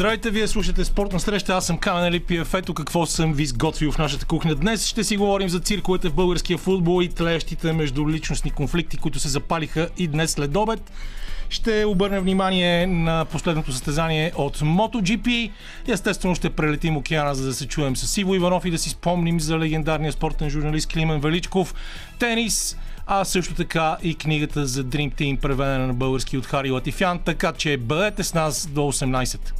Здравейте, вие слушате спортна среща. Аз съм Камен Липиев. Ето какво съм ви сготвил в нашата кухня. Днес ще си говорим за цирковете в българския футбол и тлеещите между личностни конфликти, които се запалиха и днес след обед. Ще обърнем внимание на последното състезание от MotoGP. Естествено ще прелетим океана, за да се чуем с Иво Иванов и да си спомним за легендарния спортен журналист Климен Величков. Тенис, а също така и книгата за Dream Team, преведена на български от Хари Латифян. Така че бъдете с нас до 18.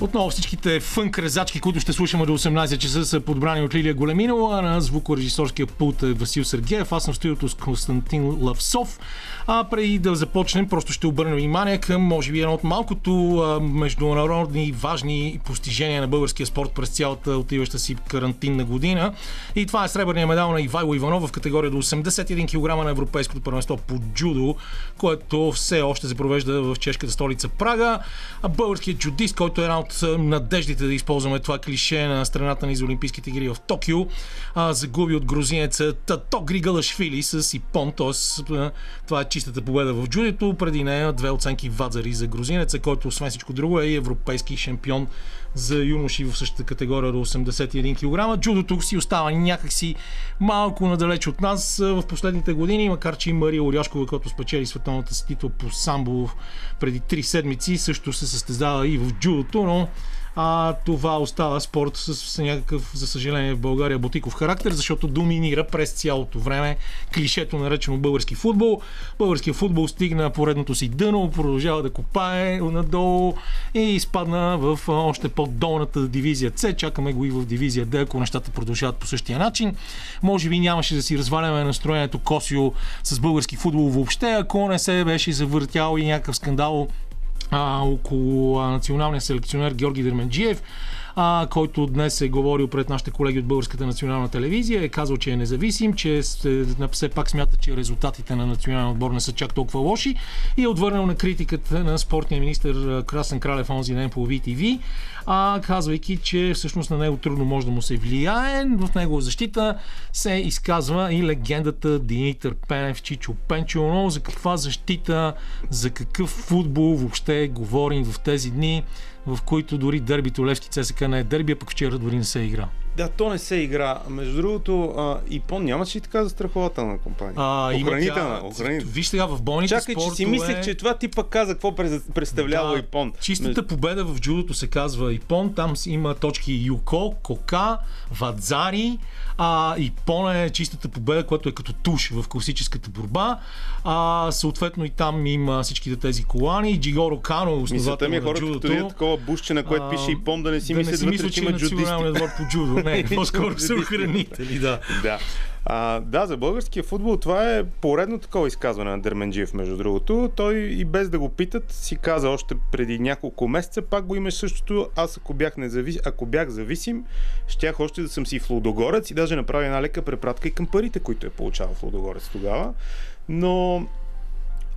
Отново всичките фънк резачки, които ще слушаме до 18 часа са подбрани от Лилия Големинова, на звукорежисорския пулт е Васил Сергеев. Аз съм студиото с Константин Лавсов. А преди да започнем, просто ще обърнем внимание към, може би, едно от малкото международни важни постижения на българския спорт през цялата отиваща си карантинна година. И това е сребърния медал на Ивайло Иванов в категория до 81 кг на Европейското първенство по джудо, което все още се провежда в чешката столица Прага. А българският джудист, който е една от а, надеждите да използваме това клише на страната ни за Олимпийските игри в Токио, а, загуби от грузинеца Тато Григалашвили с Ипон, т.е. това е чистата победа в джудито. Преди нея две оценки вадзари за грузинеца, който освен всичко друго е и европейски шампион за юноши в същата категория до 81 кг. Джудото си остава някакси малко надалеч от нас в последните години, макар че и Мария Оряшкова, която спечели световната си титла по самбо преди 3 седмици, също се състезава и в джудото, но а това остава спорт с, с някакъв, за съжаление, в България ботиков характер, защото доминира през цялото време клишето наречено български футбол. Българския футбол стигна поредното си дъно, продължава да копае надолу и изпадна в още по-долната дивизия С. Чакаме го и в дивизия Д, ако нещата продължават по същия начин. Може би нямаше да си разваляме настроението Косио с български футбол въобще, ако не се беше завъртял и някакъв скандал а, около а, националния селекционер Георги Дерменджиев, а, който днес е говорил пред нашите колеги от Българската национална телевизия, е казал, че е независим, че се, все пак смята, че резултатите на националния отбор не са чак толкова лоши и е отвърнал на критиката на спортния министр Красен Кралев онзи ден по VTV, а, казвайки, че всъщност на него трудно може да му се влияе. В негова защита се изказва и легендата Димитър Пенев, Чичо Пенчо, но за каква защита, за какъв футбол въобще говорим в тези дни, в които дори дербито Левски ЦСК не е дерби, а пък вчера дори не се е игра. Да, то не се игра. Между другото, а, Ипон нямаше ли така застрахователна компания? А, охранителна, тя- охранителна. Виж сега в болните Чакай, че си спортове- мислех, че това ти пък каза какво представлява Да, Ипон. Чистата победа в джудото се казва Ипон. Там има точки Юко, Кока, Вадзари. А, Ипон е чистата победа, която е като туш в класическата борба. А, съответно и там има всичките тези колани. Джигоро Кано, Мисълта основател ми е на хората, джудото. като такова бушче, на което пише Ипон, да не си да мислят вътре, че има е джудисти. по джудо. Не, по-скоро са охранители, да. Да. А, да, за българския футбол това е поредно такова изказване на Дерменджиев, между другото. Той и без да го питат си каза още преди няколко месеца, пак го имаш същото. Аз ако бях, независ... ако бях зависим, щях още да съм си в Лудогорец и даже направи една лека препратка и към парите, които е получавал в Лудогорец тогава. Но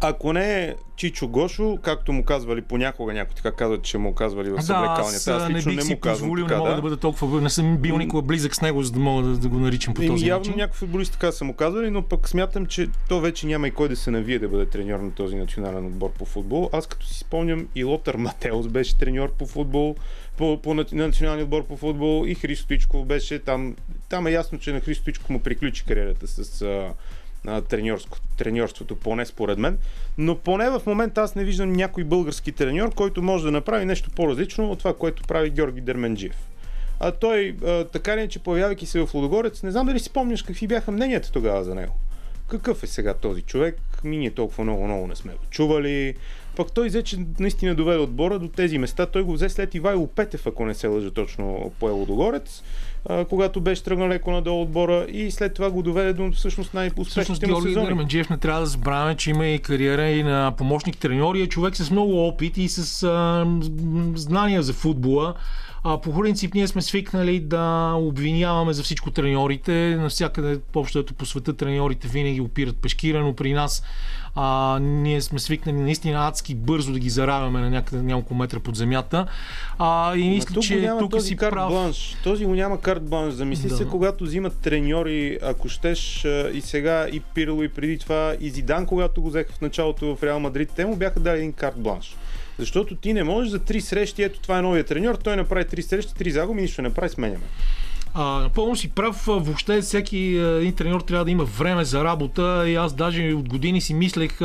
ако не е Чичо Гошо, както му казвали понякога, някои така казват, че му казвали в Да, аз. Аз а, не лично бих не си му казвам позволил, не така, мога да. да. бъда толкова... Не съм бил никога близък с него, за да мога да, да го наричам по този явно начин. някои футболисти така са му казвали, но пък смятам, че то вече няма и кой да се навие да бъде треньор на този национален отбор по футбол. Аз като си спомням и Лотър Матеус беше треньор по футбол, по, по наци- националния отбор по футбол и Христо Ичков беше там. Там е ясно, че на Христо Ичков му приключи кариерата с а, треньорско, треньорството, поне според мен. Но поне в момента аз не виждам някой български треньор, който може да направи нещо по-различно от това, което прави Георги Дерменджиев. А той, а, така ли, че появявайки се в Лудогорец, не знам дали си спомняш какви бяха мненията тогава за него. Какъв е сега този човек? Ми ние толкова много, много не сме го чували. Пък той взе, че наистина доведе отбора до тези места. Той го взе след Ивайло Петев, ако не се лъжа точно по Лудогорец, когато беше тръгнал леко надолу отбора и след това го доведе до всъщност Всъщност най-успешните му Георги сезони. Дерменджиев не трябва да забравяме, че има и кариера и на помощник треньор и е човек с много опит и с а, знания за футбола. А, по принцип ние сме свикнали да обвиняваме за всичко треньорите. Навсякъде, общото по света, треньорите винаги опират пешкира, но при нас а, ние сме свикнали наистина адски ски бързо да ги заравяме на някъде няколко метра под земята. А, и мисля, тук че тук този си карт прав. бланш. Този го няма карт бланш. Замисли Да. се, когато взимат треньори, ако щеш и сега, и Пирло, и преди това, и Зидан, когато го взеха в началото в Реал Мадрид, те му бяха дали един карт бланш. Защото ти не можеш за три срещи, ето това е новия треньор, той направи три срещи, три загуби, нищо не прави, сменяме. А, напълно си прав. Въобще всеки един треньор трябва да има време за работа и аз даже от години си мислех,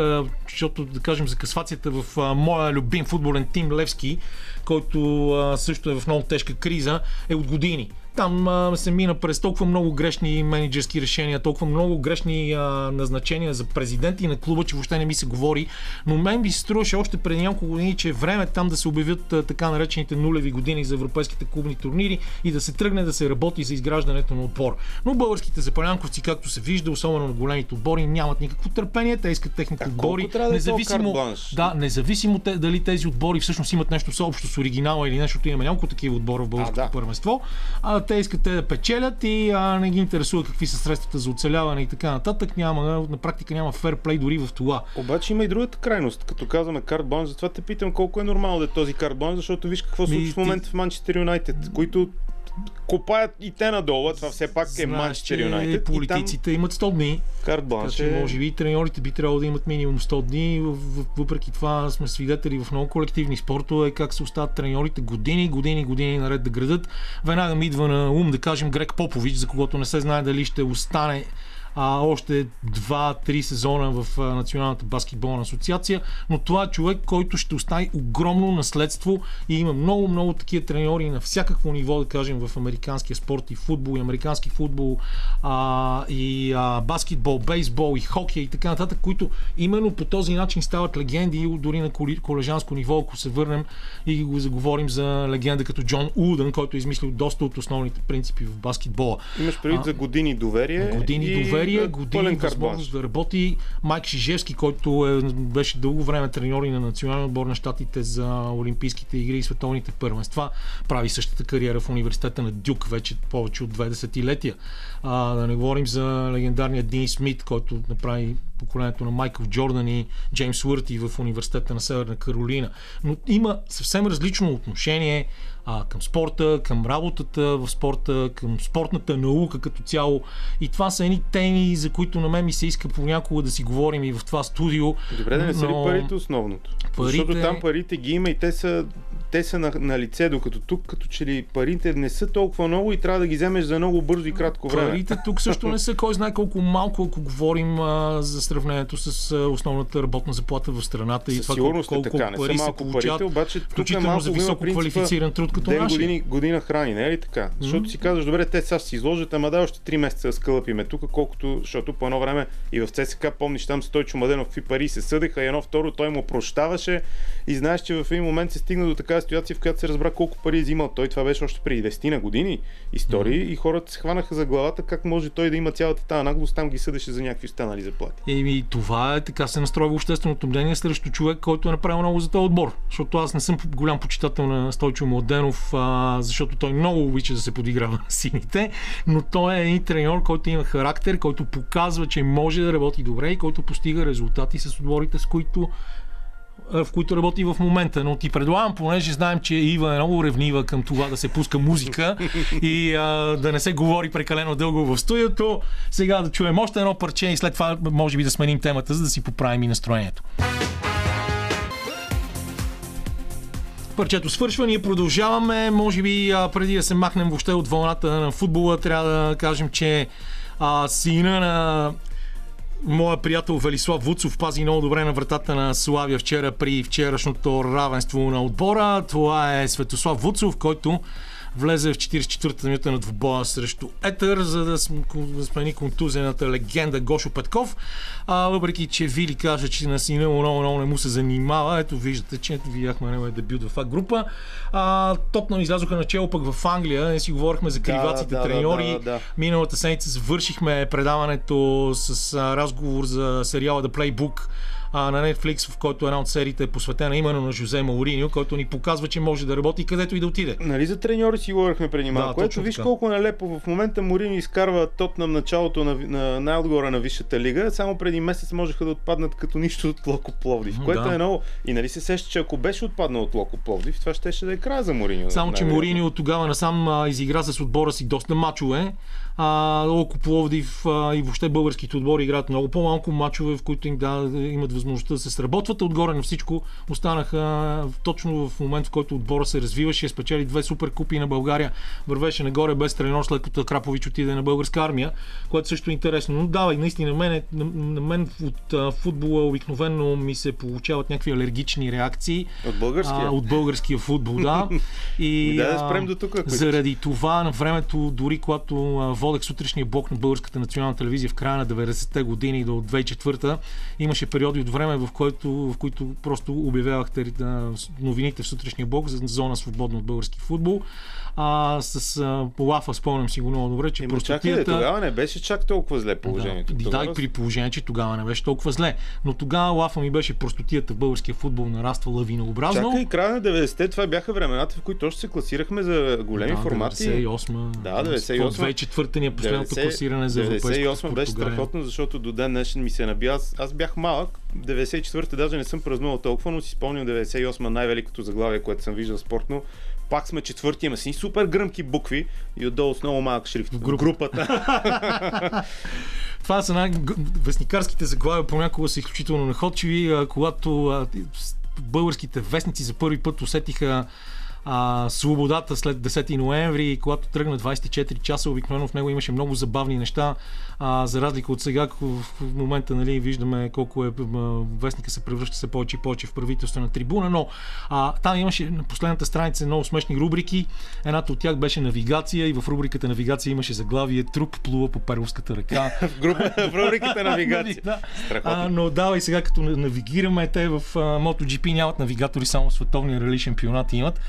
защото да кажем за касвацията в моя любим футболен тим Левски, който също е в много тежка криза, е от години. Там а, се мина през толкова много грешни менеджерски решения, толкова много грешни а, назначения за президенти на клуба, че въобще не ми се говори. Но мен ми се струваше още преди няколко години, че е време там да се обявят а, така наречените нулеви години за европейските клубни турнири и да се тръгне да се работи за изграждането на отбор. Но българските запалянковци, както се вижда, особено на големите отбори, нямат никакво търпение. Те искат техните А отбори. да е независимо, да, независимо те, дали тези отбори всъщност имат нещо общо с оригинала или нещо, имаме няколко такива отбора в българското да. първенство. А, те искат те да печелят и а, не ги интересува какви са средствата за оцеляване и така нататък. Няма, на практика няма ферплей дори в това. Обаче има и другата крайност. Като казваме карт затова те питам колко е нормално да е този карт защото виж какво случва в ти- момента в Манчестър Юнайтед, които копаят и те надолу, това все пак е Манчестър че Юнайтед. Политиците имат 100 дни, там карт бланш е... може би треньорите би трябвало да имат минимум 100 дни. Въпреки това сме свидетели в много колективни спортове как се остават треньорите години, години, години наред да градат. Веднага ми идва на ум да кажем Грег Попович, за когото не се знае дали ще остане а, още 2-3 сезона в а, Националната баскетболна асоциация, но това е човек, който ще остави огромно наследство и има много, много такива треньори на всякакво ниво, да кажем, в американския спорт и футбол, и американски футбол, а, и а, баскетбол, бейсбол, и хокей и така нататък, които именно по този начин стават легенди, дори на колежанско ниво, ако се върнем и го заговорим за легенда като Джон Удън, който е измислил доста от основните принципи в баскетбола. Имаш предвид А, за години доверие. Години и, доверие, а, години възможност да работи. Майк Шижевски, който е, беше дълго време треньор и на националния отбор на щатите за Олимпийските игри и световните първенства, прави същата кариера в университета на Дюк вече повече от две десетилетия. А, да не говорим за легендарния Дин Смит, който направи поколението на Майкъл Джордан и Джеймс Уърти в университета на Северна Каролина. Но има съвсем различно отношение а, към спорта, към работата в спорта, към спортната наука като цяло. И това са едни теми, за които на мен ми се иска понякога да си говорим и в това студио. Добре, да не са ли но- парите основното? Парите- Защото там парите ги има и те са, те са на, на лице, докато тук като че ли парите не са толкова много и трябва да ги вземеш за много бързо и кратко време. Парите тук също не са кой знае колко малко, ако говорим а, за сравнението с основната работна заплата в страната и това сигурност колко, е колко така, не пари се получават, парите, обаче е включително за високо принципа квалифициран труд като 9 нашия. години, година храни, не е ли така? Защото си казваш, добре, те сега си изложат, ама дай още 3 месеца да скълъпиме тук, колкото, защото по едно време и в ЦСКА помниш там Стойчо Младенов какви пари се съдеха и едно второ той му прощаваше и знаеш, че в един момент се стигна до такава ситуация, в която се разбра колко пари е взимал той. Това беше още преди 10 на години истории и хората се хванаха за главата как може той да има цялата тази наглост, там ги съдеше за някакви останали заплати. Еми, това е така се настройва общественото мнение срещу човек, който е направил много за този отбор. Защото аз не съм голям почитател на Стойчо Младенов, а, защото той много обича да се подиграва на сините, но той е един треньор, който има характер, който показва, че може да работи добре и който постига резултати с отборите, с които в които работи в момента. Но ти предлагам, понеже знаем, че Ива е много ревнива към това да се пуска музика и а, да не се говори прекалено дълго в студиото, сега да чуем още едно парче и след това може би да сменим темата, за да си поправим и настроението. Парчето свършва, ние продължаваме. Може би преди да се махнем въобще от вълната на футбола, трябва да кажем, че а, сина на Моя приятел Велислав Вуцов пази много добре на вратата на Славия вчера при вчерашното равенство на отбора. Това е Светослав Вуцов, който влезе в 44-та минута на двубоя срещу Етър, за да см- да смени контузената легенда Гошо Петков. А, въпреки, че Вили каже, че на сина му много, много не му се занимава, ето виждате, че видяхме неговия дебют в тази група. А, Тотнам излязоха начало пък в Англия, не си говорихме за криваците да, да, треньори. да, да. Миналата седмица завършихме предаването с разговор за сериала The Playbook а, на Netflix, в който една от сериите е посветена именно на Жозе Мауриньо, който ни показва, че може да работи където и да отиде. Нали за треньори си говорихме преди малко. точно Ето виж така. колко нелепо. В момента Морини изкарва Тотнам началото на, на най-отгоре на Висшата лига. Само преди месец можеха да отпаднат като нищо от Локо Пловдив. Което да. е много. И нали се сеща, че ако беше отпаднал от Локо Пловдив, това щеше да е края за Морини. Само, че Морини от тогава насам а, изигра с отбора си доста мачове. А, Локо Пловдив а, и въобще българските отбори играят много по-малко мачове, в които им да, имат възможността да се сработват. Отгоре на всичко останаха точно в момент, в който отбора се развиваше, спечели две супер купи на България, вървеше нагоре без тренер, след като Крапович отиде на българска армия, което също е интересно. Но давай, наистина, мен, на, на мен от а, футбола обикновено ми се получават някакви алергични реакции. От българския. А, от българския футбол, да. И, да а, спрем до тук, Заради това на времето, дори когато водех сутрешния блок на Българската национална телевизия в края на 90-те години до 2004 имаше периоди от време, в, който, в които просто обявявахте новините в сутрешния блок за зона свободна от български футбол. А, с а, Лафа спомням си го много добре, че чакай, простотията... тогава не беше чак толкова зле положението. Да, да, и при положение, че тогава не беше толкова зле. Но тогава лафа ми беше простотията в българския футбол нараства лавинообразно. Чакай, края на 90-те, това бяха времената, в които още се класирахме за големи да, формати. 98. Да, 98. 2004 ни е последното 90 класиране за европейското 98 беше страхотно, защото до ден днешен ми се наби. Аз, аз бях малък, 94-та даже не съм празнувал толкова, но си спомням 98 най-великото заглавие, което съм виждал спортно. Пак сме четвърти, има си супер гръмки букви и отдолу с много малък шрифт. група. Групата. Това са най- вестникарските заглавия понякога са изключително находчиви, когато българските вестници за първи път усетиха а, свободата след 10 ноември, когато тръгна 24 часа, обикновено в него имаше много забавни неща, а, за разлика от сега, в момента нали, виждаме колко е вестника се превръща се повече и повече в правителствена трибуна, но а, там имаше на последната страница много смешни рубрики. Едната от тях беше навигация и в рубриката навигация имаше заглавие Труп плува по Перловската река. в, група, в рубриката навигация. Да. А, но давай сега като на- навигираме, те в а, MotoGP нямат навигатори, само световния рали шампионат имат.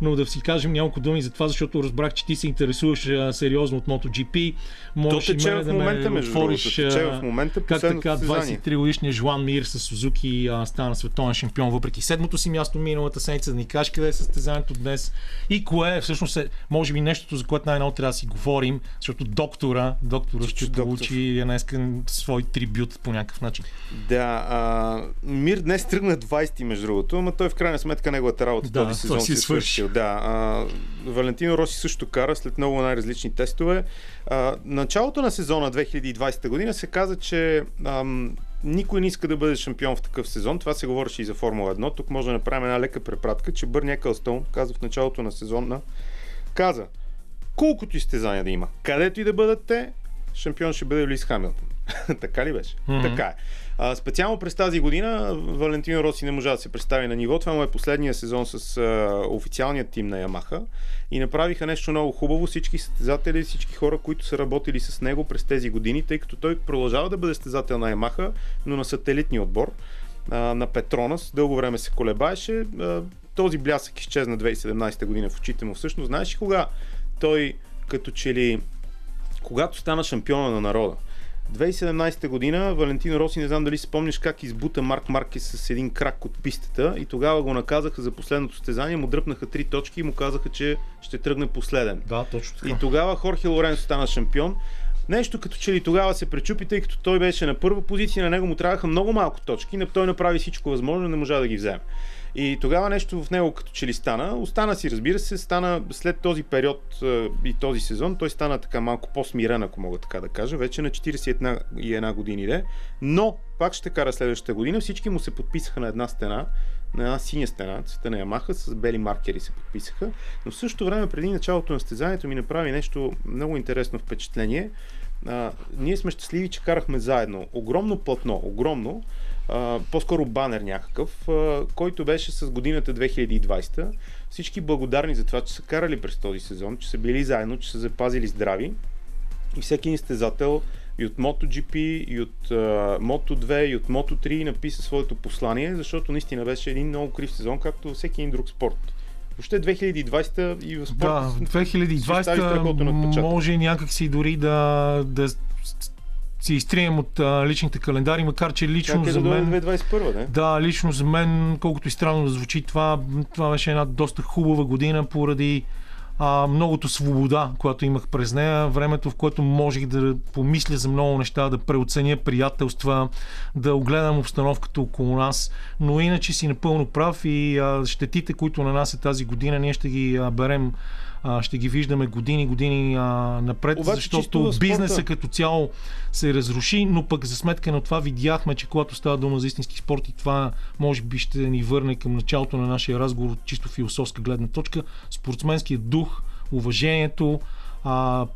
Но да си кажем няколко думи за това, защото разбрах, че ти се интересуваш а, сериозно от MotoGP. То Можеш тече мене в ме момента, между отвориш, другото. Тече в момента как така състезание. 23 годишният Жуан Мир с Сузуки а, стана световен шампион, въпреки седмото си място миналата седмица, да ни кажеш къде е състезанието днес и кое е всъщност е, може би нещото, за което най-много трябва да си говорим, защото доктора, доктора ще доктор. получи днеска свой трибют по някакъв начин. Да, а, Мир днес тръгна 20 между другото, ама той в крайна сметка неговата работа Да, този сезон си е свърши. свършил. Да, а, Валентино Роси също кара след много най-различни тестове. А, началото на сезона 2020 година се каза, че ам, никой не иска да бъде шампион в такъв сезон. Това се говореше и за Формула 1. Тук може да направим една лека препратка, че Бърни Екълстоун каза в началото на сезона, каза, колкото изтезания да има, където и да бъдат те, шампион ще бъде Луис Хамилтон. така ли беше? Мгм. Така е. А, специално през тази година Валентино Роси не можа да се представи на ниво. Това му е последния сезон с а, официалният тим на Ямаха и направиха нещо много хубаво. Всички състезатели, всички хора, които са работили с него през тези години, тъй като той продължава да бъде състезател на Ямаха, но на сателитния отбор а, на Петронас. Дълго време се колебаеше. А, този блясък изчезна 2017 година в очите му. Всъщност, знаеш ли кога той като че ли когато стана шампиона на народа. 2017 година Валентино Роси, не знам дали си спомниш как избута Марк Маркес с един крак от пистата и тогава го наказаха за последното състезание, му дръпнаха три точки и му казаха, че ще тръгне последен. Да, точно И тогава Хорхе Лоренцо стана шампион. Нещо като че ли тогава се пречупи, тъй като той беше на първа позиция, на него му трябваха много малко точки, но той направи всичко възможно, не можа да ги вземе. И тогава нещо в него като че ли стана. Остана си, разбира се, стана след този период и този сезон, той стана така малко по-смирен, ако мога така да кажа, вече на 41 и една години де, но пак ще кара следващата година. Всички му се подписаха на една стена, на една синя стена, цвета на Ямаха, с бели маркери се подписаха. Но в същото време, преди началото на стезанието ми направи нещо много интересно впечатление. А, ние сме щастливи, че карахме заедно. Огромно платно, огромно, а, по-скоро банер някакъв, а, който беше с годината 2020. Всички благодарни за това, че са карали през този сезон, че са били заедно, че са запазили здрави. И всеки един и от MotoGP, и от uh, Moto2, и от Moto3 написа своето послание, защото наистина беше един много крив сезон, както във всеки един друг спорт. Въобще 2020 и в спорта Да, си остави страхотен 2020 отпечатък. може някакси дори да, да си изтрием от а, личните календари, макар че лично е за да мен... дойде 2021, не? Да, лично за мен, колкото и странно да звучи това, това беше една доста хубава година поради а, многото свобода, която имах през нея, времето, в което можех да помисля за много неща, да преоценя приятелства, да огледам обстановката около нас. Но иначе си напълно прав и а, щетите, които нанася тази година, ние ще ги а, берем а, ще ги виждаме години, години а, напред, Обаче, защото бизнеса като цяло се разруши, но пък за сметка на това видяхме, че когато става дума за истински спорт и това може би ще ни върне към началото на нашия разговор от чисто философска гледна точка, спортсменският дух, уважението, а,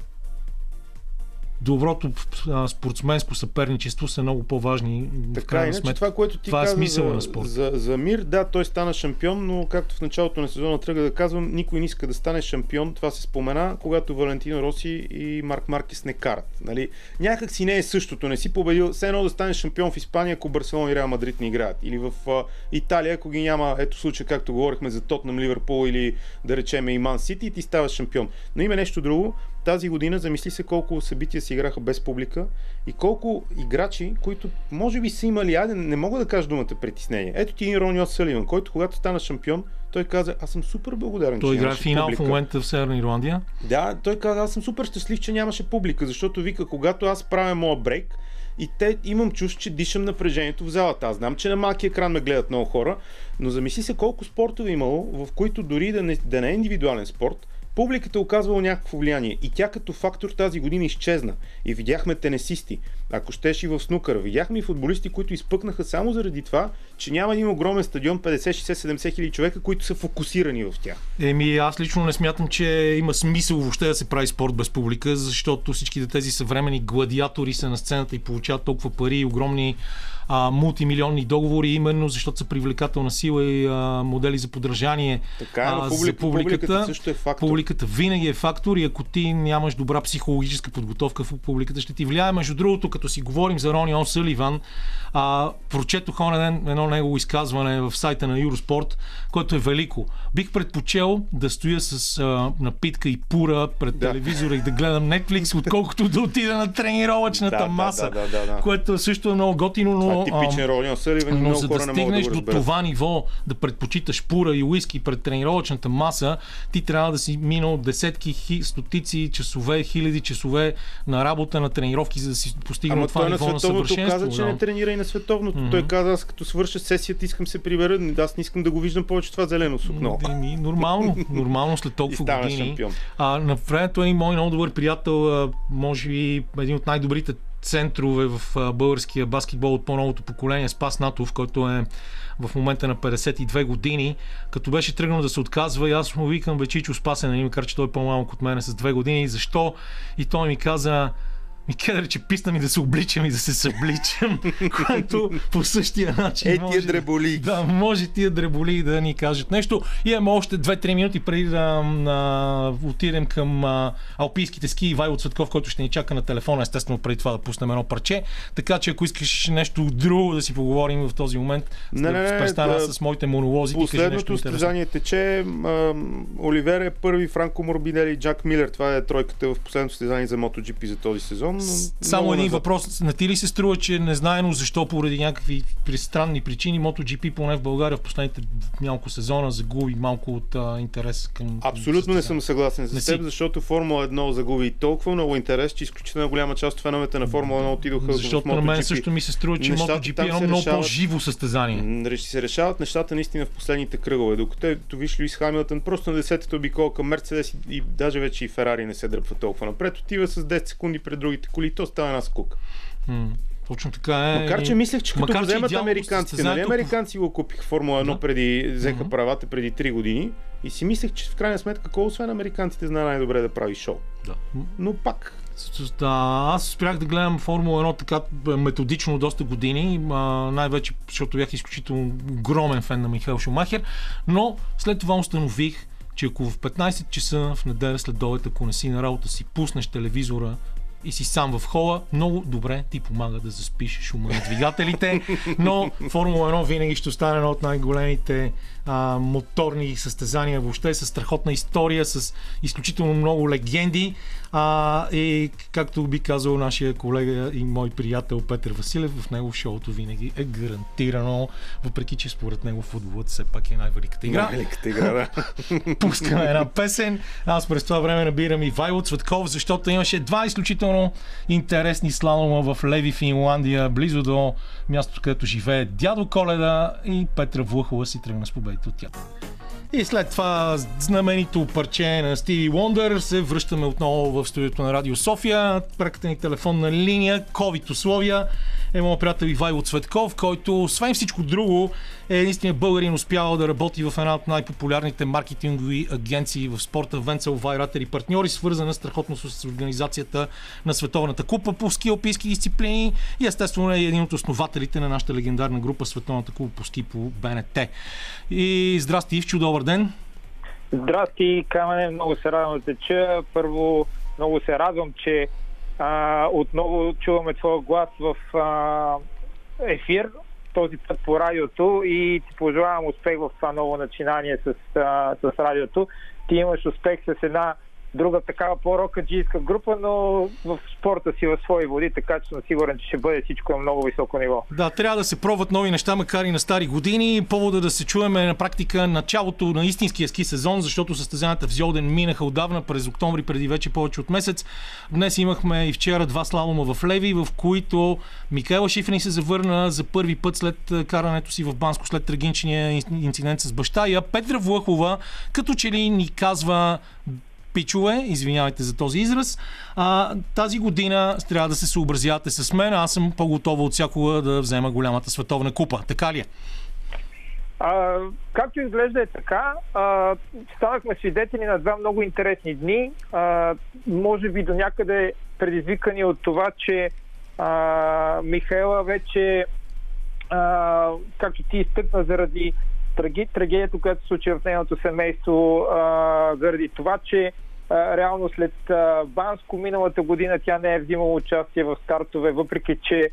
доброто а, спортсменско съперничество са много по-важни в Така, крайна иначе това, което ти това е каза смисъла за, на спорта. За, за Мир, да, той стана шампион, но както в началото на сезона тръгна да казвам, никой не иска да стане шампион. Това се спомена, когато Валентино Роси и Марк Маркес не карат. Нали? Някак си не е същото. Не си победил. Все едно да станеш шампион в Испания, ако Барселона и Реал Мадрид не играят. Или в а, Италия, ако ги няма, ето случай, както говорихме за Тотнам, Ливърпул или да речеме и Ман Сити, ти ставаш шампион. Но има нещо друго. Тази година замисли се колко събития се играха без публика и колко играчи, които може би са имали, айде, не мога да кажа думата притеснение. Ето ти един Рони Саливан, който когато стана шампион, той каза, аз съм супер благодарен, Той играе нямаше финал публика. в момента в Северна Ирландия. Да, той каза, аз съм супер щастлив, че нямаше публика, защото вика, когато аз правя моя брейк, и те имам чувство, че дишам напрежението в залата. Аз знам, че на малки екран ме гледат много хора, но замисли се колко спортове имало, в които дори да не, да не е индивидуален спорт, публиката оказвала някакво влияние. И тя като фактор тази година изчезна. И видяхме тенесисти, ако щеш и в снукъра. Видяхме и футболисти, които изпъкнаха само заради това, че няма един огромен стадион, 50, 60, 70 хиляди човека, които са фокусирани в тях. Еми, аз лично не смятам, че има смисъл въобще да се прави спорт без публика, защото всичките тези съвремени гладиатори са на сцената и получават толкова пари и огромни а, мултимилионни договори, именно защото са привлекателна сила и а, модели за подражание Така е, а, публика, за публиката също е фактор. Публиката винаги е фактор и ако ти нямаш добра психологическа подготовка в публиката, ще ти влияе. Между другото, като си говорим за Рони О'Съливан, а, прочетох оня ден едно негово изказване в сайта на Юроспорт, което е велико. Бих предпочел да стоя с а, напитка и пура пред Да. телевизора и да гледам Netflix, отколкото да отида на тренировъчната Да, да, маса, да, да, да. което също е много готино, но... Типичен и но много за хора да не стигнеш да до това ниво, да предпочиташ пура и уиски пред тренировъчната маса, ти трябва да си минал десетки, хи, стотици часове, хиляди часове на работа, на тренировки, за да си постигнал Ама това той на ниво на световното съвършенство. каза, че да. не тренира и на световното. Той каза, аз като свърша сесията искам се прибера, аз не искам да го виждам повече това зелено сукно. Нормално, нормално след толкова години. шампион. А, на времето е и мой много добър приятел, а, може би един от най-добрите центрове в българския баскетбол от по-новото поколение, Спас Натов, който е в момента на 52 години, като беше тръгнал да се отказва и аз му викам Вечичо Спасен, нали, макар че той е по-малък от мен с две години. Защо? И той ми каза, ми кедър, че писна ми да се обличам и да се събличам, което по същия начин Е, тия може... дреболи. Да, може тия дреболи да ни кажат нещо. Имаме още 2-3 минути преди да а, отидем към а, алпийските ски и Вайло Цветков, който ще ни чака на телефона, естествено преди това да пуснем едно парче. Така че ако искаш нещо друго да си поговорим в този момент, Не, не, не, престана да- с моите монолози. Последното състезание тече. а, Оливер е първи, Франко Морбинели и Джак Милер. Това е тройката в последното състезание за MotoGP за този сезон. Но Само един назад. въпрос. На ти ли се струва, че незнаено защо поради някакви странни причини MotoGP поне в България в последните няколко сезона загуби малко от а, интерес към Абсолютно не съм съгласен Не с си. теб, защото Формула 1 загуби толкова много интерес, че изключително голяма част от феновете на Формула 1 отидоха Защото в на мен MotoGP. също ми се струва, че Нещата MotoGP е едно много решават. по-живо състезание. Ще се решават нещата наистина в последните кръгове. Докато ето виж Луис Хамилтън просто на 10-та обиколка Мерцедес и, и даже вече и Ферари не се дръпва толкова напред. Отива с 10 секунди пред другите коли. То става една скука. М, Точно така е. Макар, че мислех, че като Макар, го че вземат американците, нали? Американци го купиха Формула 1 Да. преди, взеха Мгм. правата преди 3 години и си мислех, че в крайна сметка, кой освен американците знае най-добре да прави шоу. Да. Но пак, Да, аз спрях да гледам Формула 1 така методично доста години, а, най-вече защото бях изключително огромен фен на Михаил Шумахер, но след това установих, че ако в 15 часа в неделя след обед, ако не си на работа, си пуснеш телевизора и си сам в хола, много добре ти помага да заспиш шума на двигателите, но Формула 1 винаги ще остане едно от най-големите а, моторни състезания, въобще с страхотна история, с изключително много легенди. А, и както би казал нашия колега и мой приятел Петър Василев, в него шоуто винаги е гарантирано, въпреки че според него футболът все пак е най-великата игра. Великата игра, да. Пускаме една песен. Аз през това време набирам и Вайло Цветков, защото имаше два изключително интересни слалома в Леви, Финландия, близо до мястото, където живее дядо Коледа и Петра Влъхова си тръгна с победите от тях. И след това знаменито парче на Стиви Уондър се връщаме отново в студиото на Радио София. Преката ни телефонна линия, COVID условия е моят приятел Ивайло Цветков, който освен всичко друго е единствения българин успял да работи в една от най-популярните маркетингови агенции в спорта Венцел Вайратер и партньори, свързана страхотно с организацията на Световната купа по ски алпийски дисциплини и естествено е един от основателите на нашата легендарна група Световната купа по ски по БНТ. И здрасти, Ивчо, добър ден! Здрасти, Камене, много се радвам да те чуя. Първо, много се радвам, че а, отново чуваме твоя глас в а, ефир, този път по радиото и ти пожелавам успех в това ново начинание с, а, с радиото. Ти имаш успех с една друга такава по-рокаджийска група, но в спорта си в свои води, така че съм сигурен, че ще бъде всичко на много високо ниво. Да, трябва да се пробват нови неща, макар и на стари години. Повода да се чуеме на практика началото на истинския ски сезон, защото състезанията в Зьолден минаха отдавна през октомври, преди вече повече от месец. Днес имахме и вчера два слалома в Леви, в които Микаела Шифрин се завърна за първи път след карането си в Банско, след трагичния инцидент с баща. И Петра Влъхова, като че ли ни казва пичове, извинявайте за този израз, а, тази година трябва да се съобразявате с мен. Аз съм по-готова от всякога да взема голямата световна купа. Така ли е? А, както изглежда е така, а, станахме свидетели на два много интересни дни. А, може би до някъде предизвикани от това, че а, Михаела вече, а, както ти изтъкна, заради трагедията, която се случи в нейното семейство, а, заради това, че реално след Банско миналата година тя не е взимала участие в стартове, въпреки че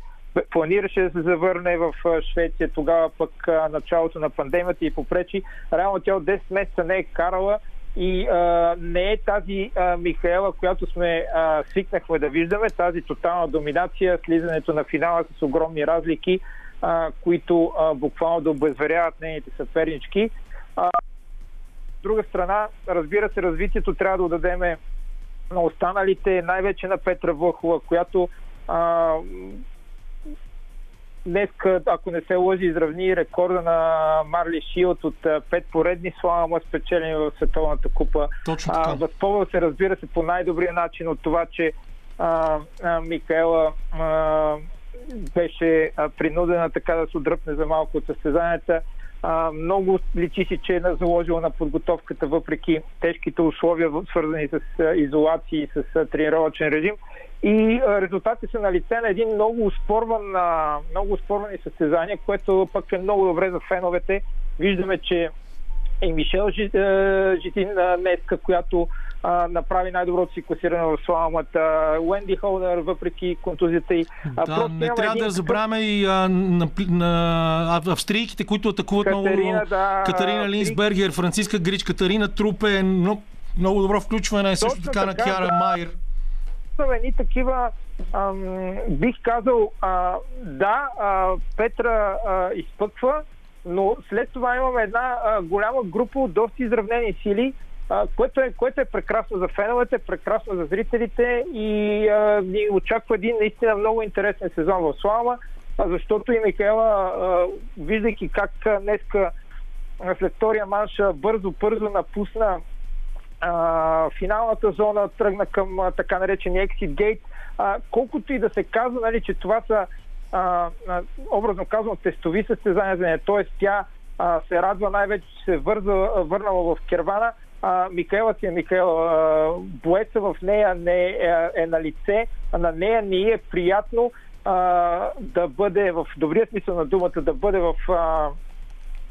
планираше да се завърне в Швеция, тогава пък началото на пандемията и попречи. Реално тя от 10 месеца не е карала и а, не е тази а, Михаела, която сме а, свикнахме да виждаме, тази тотална доминация, слизането на финала с огромни разлики, а, които а, буквално да обезверяват нейните съпернички. А, друга страна, разбира се, развитието трябва да отдадеме на останалите, най-вече на Петра Вълхова, която а, днес, ако не се лъжи, изравни рекорда на Марли Шилд от пет поредни слава спечелени в Световната купа. Точно така. А, възползва се, разбира се, по най-добрия начин от това, че а, а, Микаела а, беше а, принудена така да се отдръпне за малко от състезанията. Много личи си, че е заложила на подготовката, въпреки тежките условия, свързани с изолации и с а, тренировачен режим. И а, резултати са на лице на един много успорван, много успорвани състезания, което пък е много добре за феновете. Виждаме, че и Мишел Жи- Житин днеска, която а, направи най-доброто си класиране в сламата. Уенди Холдър, въпреки контузията. А, Да, просто не трябва един да забравяме и а, на, на австрийките, които атакуват Катерина, много. да, Катарина австрийки. Линсбергер, Франциска Грич, Катарина Трупе, много, много добро включване, също Точно така на така, Кяра да. Майер. едни такива, ам, бих казал, а, да, а, Петра а, изпъква, но след това имаме една а, голяма група от доста изравнени сили, което, е, което е прекрасно за феновете, прекрасно за зрителите и а, ни очаква един наистина много интересен сезон в Слава, защото и Михаела, а, виждайки как днеска след втория манш бързо-бързо напусна а, финалната зона тръгна към а, така наречения Exit Gate. А, колкото и да се казва, нали, че това са а, а, образно казвам тестови състезания т.е. тя а, се радва най-вече, че се е върза, върнала в Кервана. А, Микаела си е Микаела. Боеца в нея не е, е на лице, а на нея не е приятно а, да бъде в добрия смисъл на думата, да бъде в а,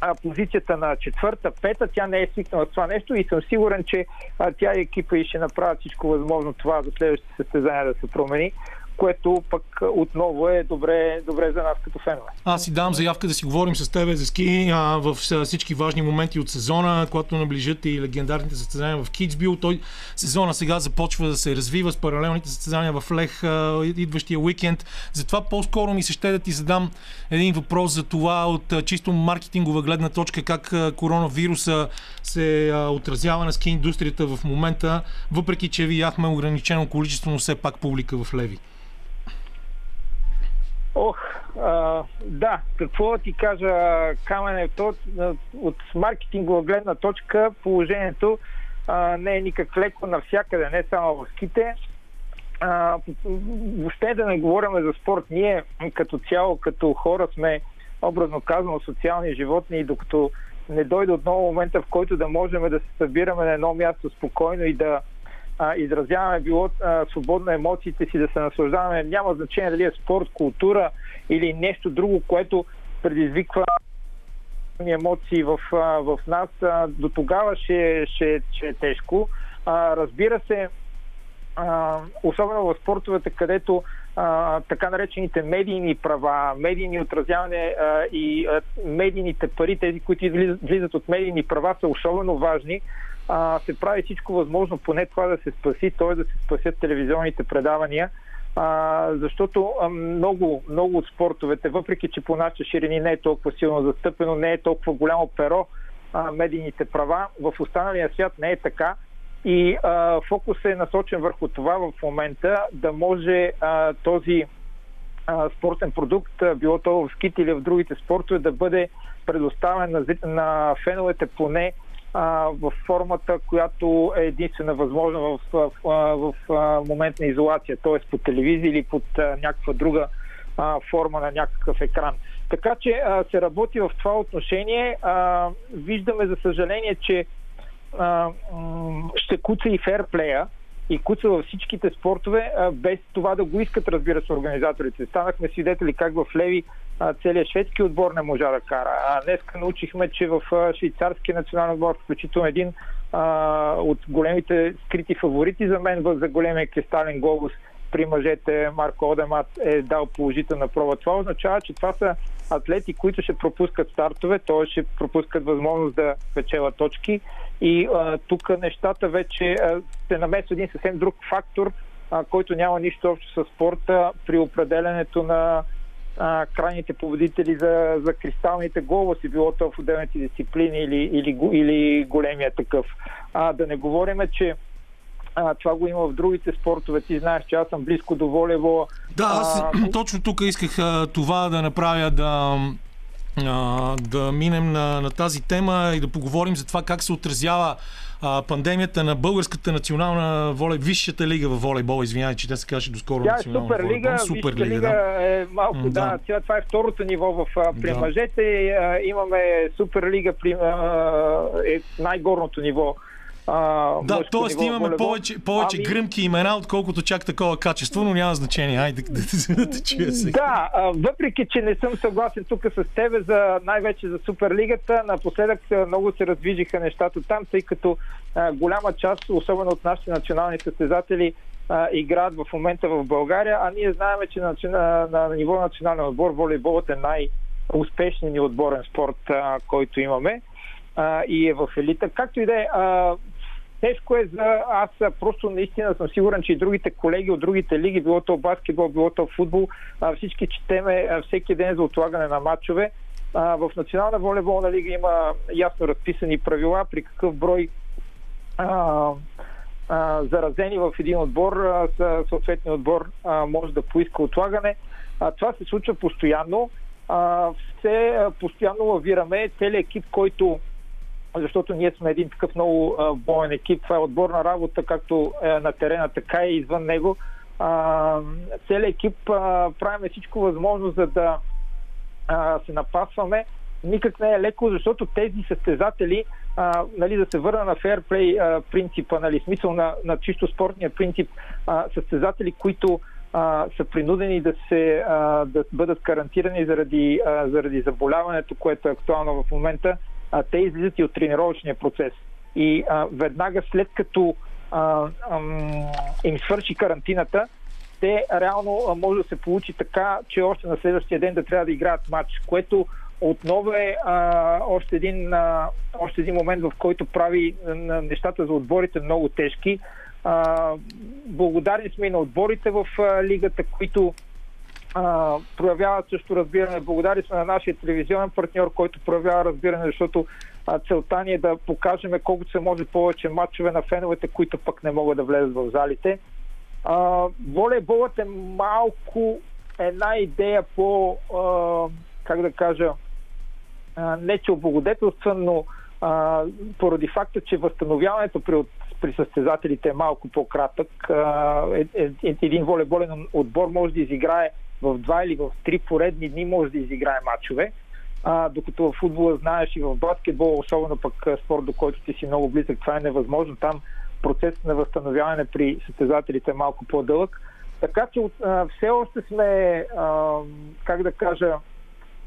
а, позицията на четвърта, пета, тя не е свикнала с това нещо и съм сигурен, че а, тя и екипа и ще направят всичко възможно това за следващите състезания да се промени което пък отново е добре, добре за нас като фенове. Аз си дам заявка да си говорим с тебе за ски а, в всички важни моменти от сезона, когато наближат и легендарните състезания в Китсбил. Той сезона сега започва да се развива с паралелните състезания в Лех а, идващия уикенд. Затова по-скоро ми се ще да ти задам един въпрос за това от а, чисто маркетингова гледна точка, как а, коронавируса се а, отразява на ски индустрията в момента, въпреки че видяхме ограничено количество, но все пак публика в Леви. Ох, а, да, какво да ти кажа, Камен е то, от маркетингова гледна точка положението а, не е никак леко навсякъде, не само в ските. А, въобще да не говорим за спорт, ние като цяло, като хора сме образно казано социални животни и докато не дойде отново момента, в който да можем да се събираме на едно място спокойно и да а, изразяваме било а, свободно емоциите си, да се наслаждаваме. Няма значение дали е спорт, култура или нещо друго, което предизвиква емоции в, а, в нас. А, до тогава ще, ще, ще е тежко. А, разбира се, а, особено в спортовете, където а, така наречените медийни права, медийни отразяване а, и а, медийните пари, тези, които влизат от медийни права, са особено важни а, се прави всичко възможно, поне това да се спаси, т.е. да се спасят телевизионните предавания, а, защото а, много, много от спортовете, въпреки че по нашите ширини не е толкова силно застъпено, не е толкова голямо перо а, медийните права, в останалия свят не е така. И а, фокус е насочен върху това в момента да може а, този а, спортен продукт, било то в скит или в другите спортове, да бъде предоставен на, на феновете поне в формата, която е единствена възможна в, в, в, момент на изолация, т.е. по телевизия или под някаква друга а, форма на някакъв екран. Така че а, се работи в това отношение. А, виждаме, за съжаление, че а, ще куца и ферплея и куца във всичките спортове, а, без това да го искат, разбира се, организаторите. Станахме свидетели как в Леви целият шведски отбор не можа да кара. А днеска научихме, че в швейцарския национален отбор, включително един а, от големите скрити фаворити за мен за големия кристален глобус при мъжете Марко Одемат е дал положителна проба. Това означава, че това са атлети, които ще пропускат стартове, т.е. ще пропускат възможност да печелят точки. И тук нещата вече се намесва един съвсем друг фактор, а, който няма нищо общо с спорта при определенето на а, крайните победители за, за кристалните глобуси, било то в отделните дисциплини или, или, или големия такъв. А, да не говорим, че а, това го има в другите спортове. Ти знаеш, че аз съм близко до волево. Да, аз а... точно тук исках а, това да направя, да, а, да минем на, на тази тема и да поговорим за това как се отразява а, пандемията на българската национална волей, висшата лига в волейбол, извинявай, че те се каже доскоро Тя е национална Суперлига, Суперлига, лига, да. е малко, да, да. това е второто ниво в, при да. мъжете. Имаме Суперлига, при, а, е най-горното ниво а, да, т.е. имаме волейбол. повече, повече ами... гръмки имена, отколкото чак такова качество, но няма значение. Айде да, да, да, да чуя сега. Да, а, въпреки, че не съм съгласен тук с тебе за най-вече за Суперлигата, напоследък много се раздвижиха нещата там, тъй като а, голяма част, особено от нашите национални състезатели, а, играят в момента в България, а ние знаем, че на, на, на, на ниво национален отбор волейболът е най-успешният ни отборен спорт, а, който имаме а, и е в елита. Както и да е, Тежко е за... Аз просто наистина съм сигурен, че и другите колеги от другите лиги, било то баскетбол, било то футбол, всички четеме всеки ден за отлагане на матчове. В Национална волейболна лига има ясно разписани правила при какъв брой а, а, заразени в един отбор, съответният отбор а, може да поиска отлагане. А, това се случва постоянно. А, все постоянно лавираме целият екип, който защото ние сме един такъв много боен екип. Това е отборна работа, както е на терена, така и извън него. Целият екип правиме всичко възможно, за да се напасваме. Никак не е леко, защото тези състезатели, а, нали, да се върна на фейрплей принципа, нали, смисъл на, на чисто спортния принцип, а, състезатели, които а, са принудени да, се, а, да бъдат карантирани заради, а, заради заболяването, което е актуално в момента, а, те излизат и от тренировъчния процес. И а, веднага след като а, ам, им свърши карантината, те реално а, може да се получи така, че още на следващия ден да трябва да играят матч, което отново е а, още, един, а, още един момент, в който прави а, нещата за отборите много тежки. А, благодарни сме и на отборите в а, лигата, които проявяват също разбиране. Благодарни сме на нашия телевизионен партньор, който проявява разбиране, защото а, целта ни е да покажем колкото се може повече матчове на феновете, които пък не могат да влезат в залите. А, волейболът е малко една идея по, а, как да кажа, а, не че облагодетелстван, но а, поради факта, че възстановяването при, от- при състезателите е малко по-кратък. Е, е, е, един волейболен отбор може да изиграе в два или в три поредни дни може да изиграе матчове. А, докато в футбола знаеш и в баскетбол, особено пък спорт, до който ти си много близък, това е невъзможно. Там процесът на възстановяване при състезателите е малко по-дълъг. Така че а, все още сме, а, как да кажа,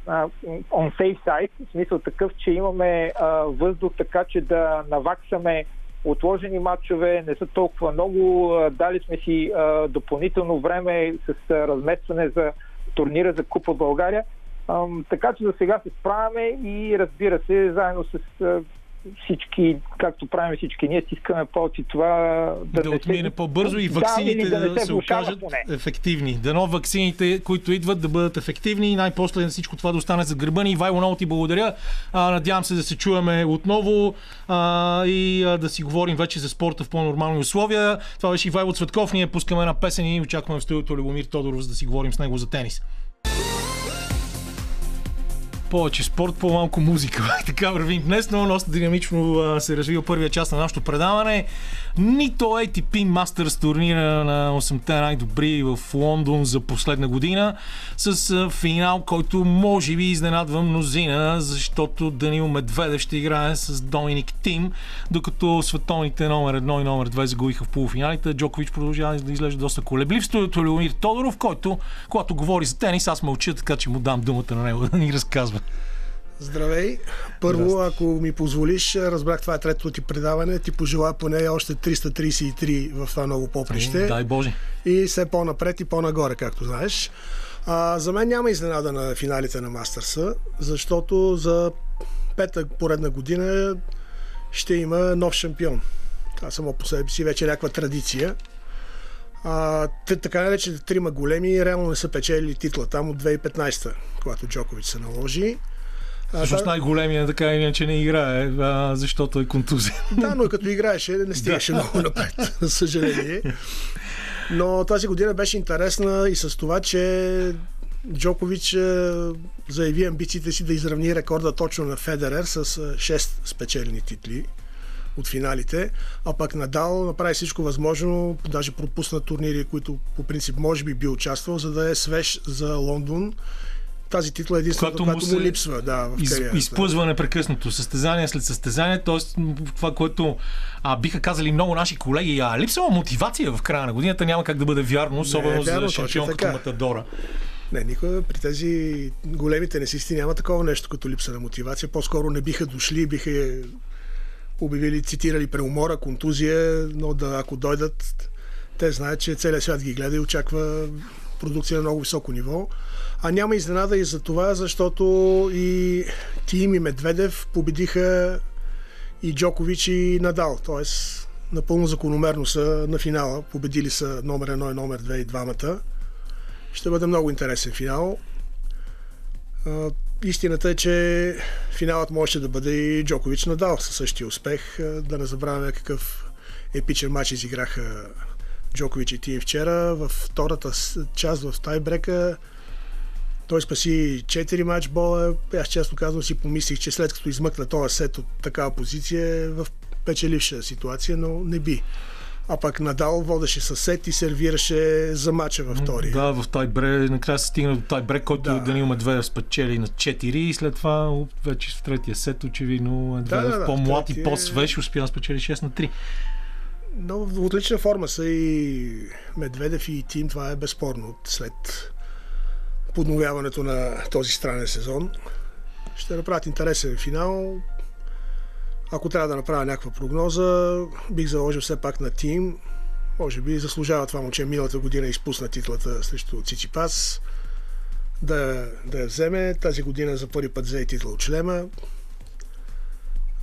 а, on safe side, в смисъл такъв, че имаме а, въздух така, че да наваксаме отложени матчове, не са толкова много. Дали сме си допълнително време с разместване за турнира за Купа България. Така че за сега се справяме и разбира се, заедно с всички, както правим всички, ние стискаме палци това да, да не отмине се... по-бързо и Да, ваксините да, да не се окажат ефективни. Дано ваксините, които идват, да бъдат ефективни и най-после на всичко това да остане за гърба ни. Ивайло, много ти благодаря. А, надявам се да се чуваме отново а, и а, да си говорим вече за спорта в по-нормални условия. Това беше Ивайло Цветков. Ние пускаме една песен и очакваме в студиото Любомир Тодоров, за да си говорим с него за тенис. Повече спорт, по-малко музика. така вървим днес, но доста динамично се развива първия част на нашото предаване. Нито ATP Masters турнира на 8-те най-добри в Лондон за последна година с финал, който може би изненадва мнозина, защото Данил Медведев ще играе с Доминик Тим, докато световните номер 1 и номер 2 загубиха в полуфиналите. Джокович продължава да изглежда доста колеблив. Студиото Леомир Тодоров, който, когато говори за тенис, аз мълча, така че му дам думата на него да ни разказва. Здравей! Първо, ако ми позволиш, разбрах това е третото ти предаване, ти пожелая поне още 333 в това много поприще. Дай Боже. И все по-напред и по-нагоре, както знаеш. А, за мен няма изненада на финалите на Мастърса, защото за пета поредна година ще има нов шампион. Това само по себе си вече е някаква традиция. А, те, така наречените трима големи реално не са печели титла там от 2015, когато Джокович се наложи. Всъщност та- най-големия така иначе не играе, а, защото е контузия. Да, но като играеше, не стигаше много напред, за съжаление. Но тази година беше интересна и с това, че Джокович заяви амбициите си да изравни рекорда точно на Федерер с е, 6 спечелени титли от финалите, а пък Надал направи всичко възможно, даже пропусна турнири, които по принцип може би би участвал, за да е свеж за Лондон. Тази титла е единствената, Която му която му, се липсва да, в Из, кариерата. изплъзва непрекъснато, състезание след състезание, т.е. това, което а, биха казали много наши колеги, а липсва мотивация в края на годината, няма как да бъде вярно, особено вярно, за шампион като. Матадора. Не, никога при тези големи тенисисти няма такова нещо като липса на мотивация. По-скоро не биха дошли, биха обявили, цитирали преумора, контузия, но да, ако дойдат, те знаят, че целият свят ги гледа и очаква продукция на много високо ниво. А няма изненада и за това, защото и Тим и Медведев победиха и Джокович и Надал. Тоест, напълно закономерно са на финала. Победили са номер едно и номер две и двамата. Ще бъде много интересен финал. Истината е, че финалът можеше да бъде и Джокович Надал със същия успех. Да не забравяме какъв епичен матч изиграха Джокович и Тим вчера. Във втората част в тайбрека той спаси 4 матч бола. Аз честно казвам си помислих, че след като измъкна този сет от такава позиция е в печеливша ситуация, но не би. А пък Надал водеше със сет и сервираше за мача във втори. Да, в тайбрек, накрая се стигна до тайбрек, който Да. да. Данил Медведев спечели на 4 и след това вече в третия сет очевидно Медведев да, да, по-млад в и третия- по-свеж успя да спечели 6 на 3. Но в отлична форма са и Медведев и Тим, това е безспорно. След подновяването на този странен сезон ще направят интересен финал. Ако трябва да направя някаква прогноза, бих заложил все пак на Тим. Може би заслужава това момче миналата година изпусна титлата срещу Циципас да, да я вземе. Тази година за първи път взе титла от члема.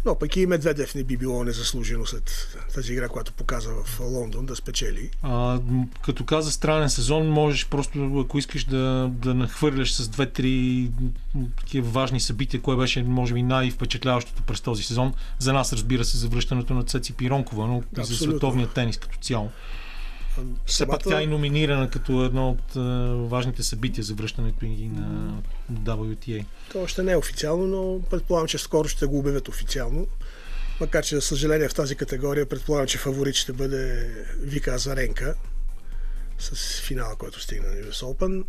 Но пък и Медведев не би било незаслужено след тази игра, която показа в Лондон да спечели. А, като каза странен сезон, можеш просто, ако искаш да, да нахвърляш с две-три такива важни събития, кое беше, може би, най-впечатляващото през този сезон. За нас, разбира се, завръщането на Цеци Пиронкова, но и за световния тенис като цяло. Все пак тя е номинирана като едно от а, важните събития за връщането и на WTA. То още не е официално, но предполагам, че скоро ще го обявят официално. Макар, че за съжаление в тази категория предполагам, че фаворит ще бъде Вика Азаренка с финала, който стигна на US Open.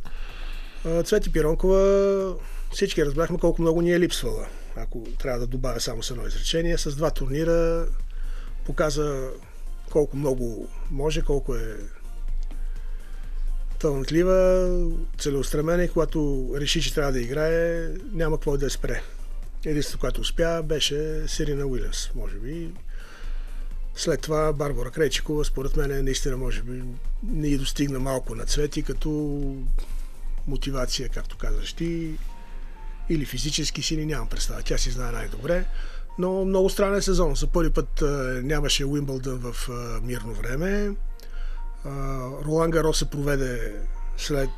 Цвети Пиронкова всички разбрахме колко много ни е липсвала. Ако трябва да добавя само с едно изречение, с два турнира показа колко много може, колко е талантлива, целеустремена и когато реши, че трябва да играе, няма какво да я спре. Единството, което успя, беше Сирина Уилямс, може би. След това Барбара Кречикова, според мен, наистина, може би, не й достигна малко на цвети, като мотивация, както казваш ти, или физически сили, нямам представа. Тя си знае най-добре. Но много странен сезон. За първи път а, нямаше Уимбълдън в а, мирно време. Ролан Гаро се проведе след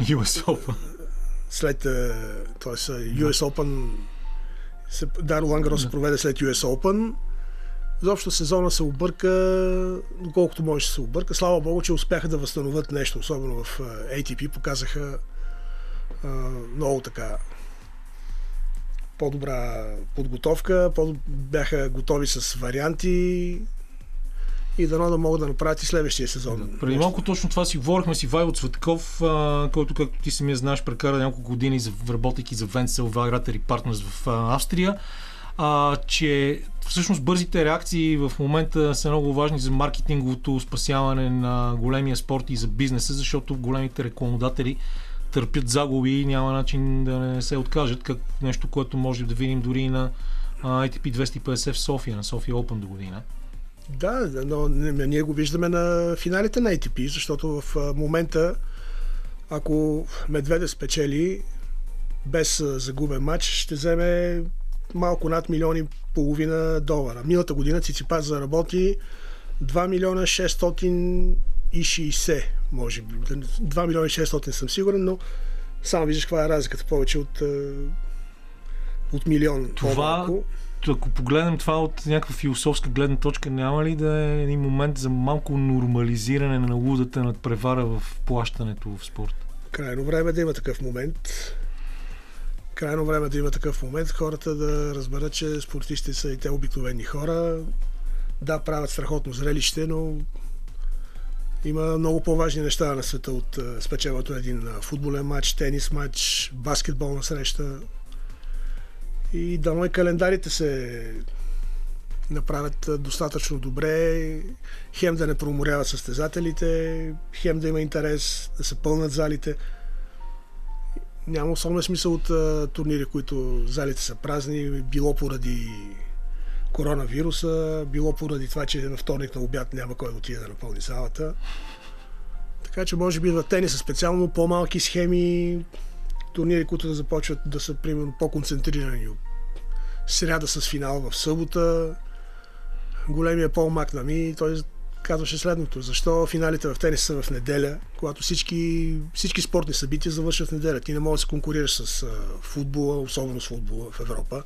US Open. след т.е. US Open се, да, Ролан Гарос се проведе след US Open. Изобщо сезона се обърка, доколкото може да се обърка. Слава Богу, че успяха да възстановят нещо, особено в ATP. Показаха а, много така по-добра подготовка, по- бяха готови с варианти и дано да могат да направят и следващия сезон. Преди малко точно това си говорихме с Ивайло Цветков, а, който, както ти самия знаеш, прекара няколко години, работейки за Венцел, Вагратер и Партнерс в а, Австрия, а, че всъщност бързите реакции в момента са много важни за маркетинговото спасяване на големия спорт и за бизнеса, защото големите рекламодатели търпят загуби и няма начин да не се откажат, как нещо, което може да видим дори на а, ATP 250 в София, на София Open до година. Да, но ние го виждаме на финалите на ATP, защото в момента, ако Медведев спечели без загубен матч, ще вземе малко над милиони и половина долара. Миналата година Циципас заработи 2 милиона 660, може би. 2 милиона и 600 съм сигурен, но само виждаш каква е разликата. Повече от, а, от милион. Това- по-малко. ако погледнем това от някаква философска гледна точка, няма ли да е един момент за малко нормализиране на лудата надпревара в плащането в спорт? Крайно време е да има такъв момент. Крайно време е да има такъв момент. Хората да разберат, че спортистите са и те обикновени хора. Да, правят страхотно зрелище, но има много по-важни неща на света от а, спечелването един а, футболен матч, тенис матч, баскетболна среща. И дано и календарите се направят а, достатъчно добре, хем да не проморяват състезателите, хем да има интерес, да се пълнат залите. Няма особен смисъл от турнири, които залите са празни, било поради коронавируса, било поради това, че на вторник на обяд няма кой отиде да напълни залата. Така че може би в тениса специално по-малки схеми, турнири, които да започват да са примерно по-концентрирани. Сряда с финал в събота, големия Пол Макнами, той казваше следното. Защо финалите в тенис са в неделя, когато всички, всички спортни събития завършват в неделя. Ти не можеш да се конкурираш с футбола, особено с футбола в Европа.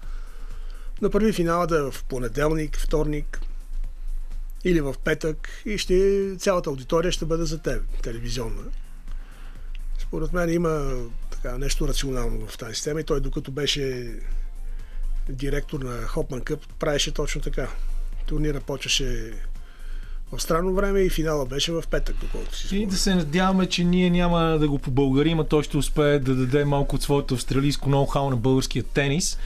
Направи финала да е в понеделник, вторник или в петък и ще, цялата аудитория ще бъде за теб, телевизионна. Според мен има така, нещо рационално в тази система и той докато беше директор на Хопман Къп, правеше точно така. Турнира почваше в странно време и финала беше в петък, доколкото си И спомням. да се надяваме, че ние няма да го побългарим, а той ще успее да даде малко от своето австралийско ноу-хау на българския тенис.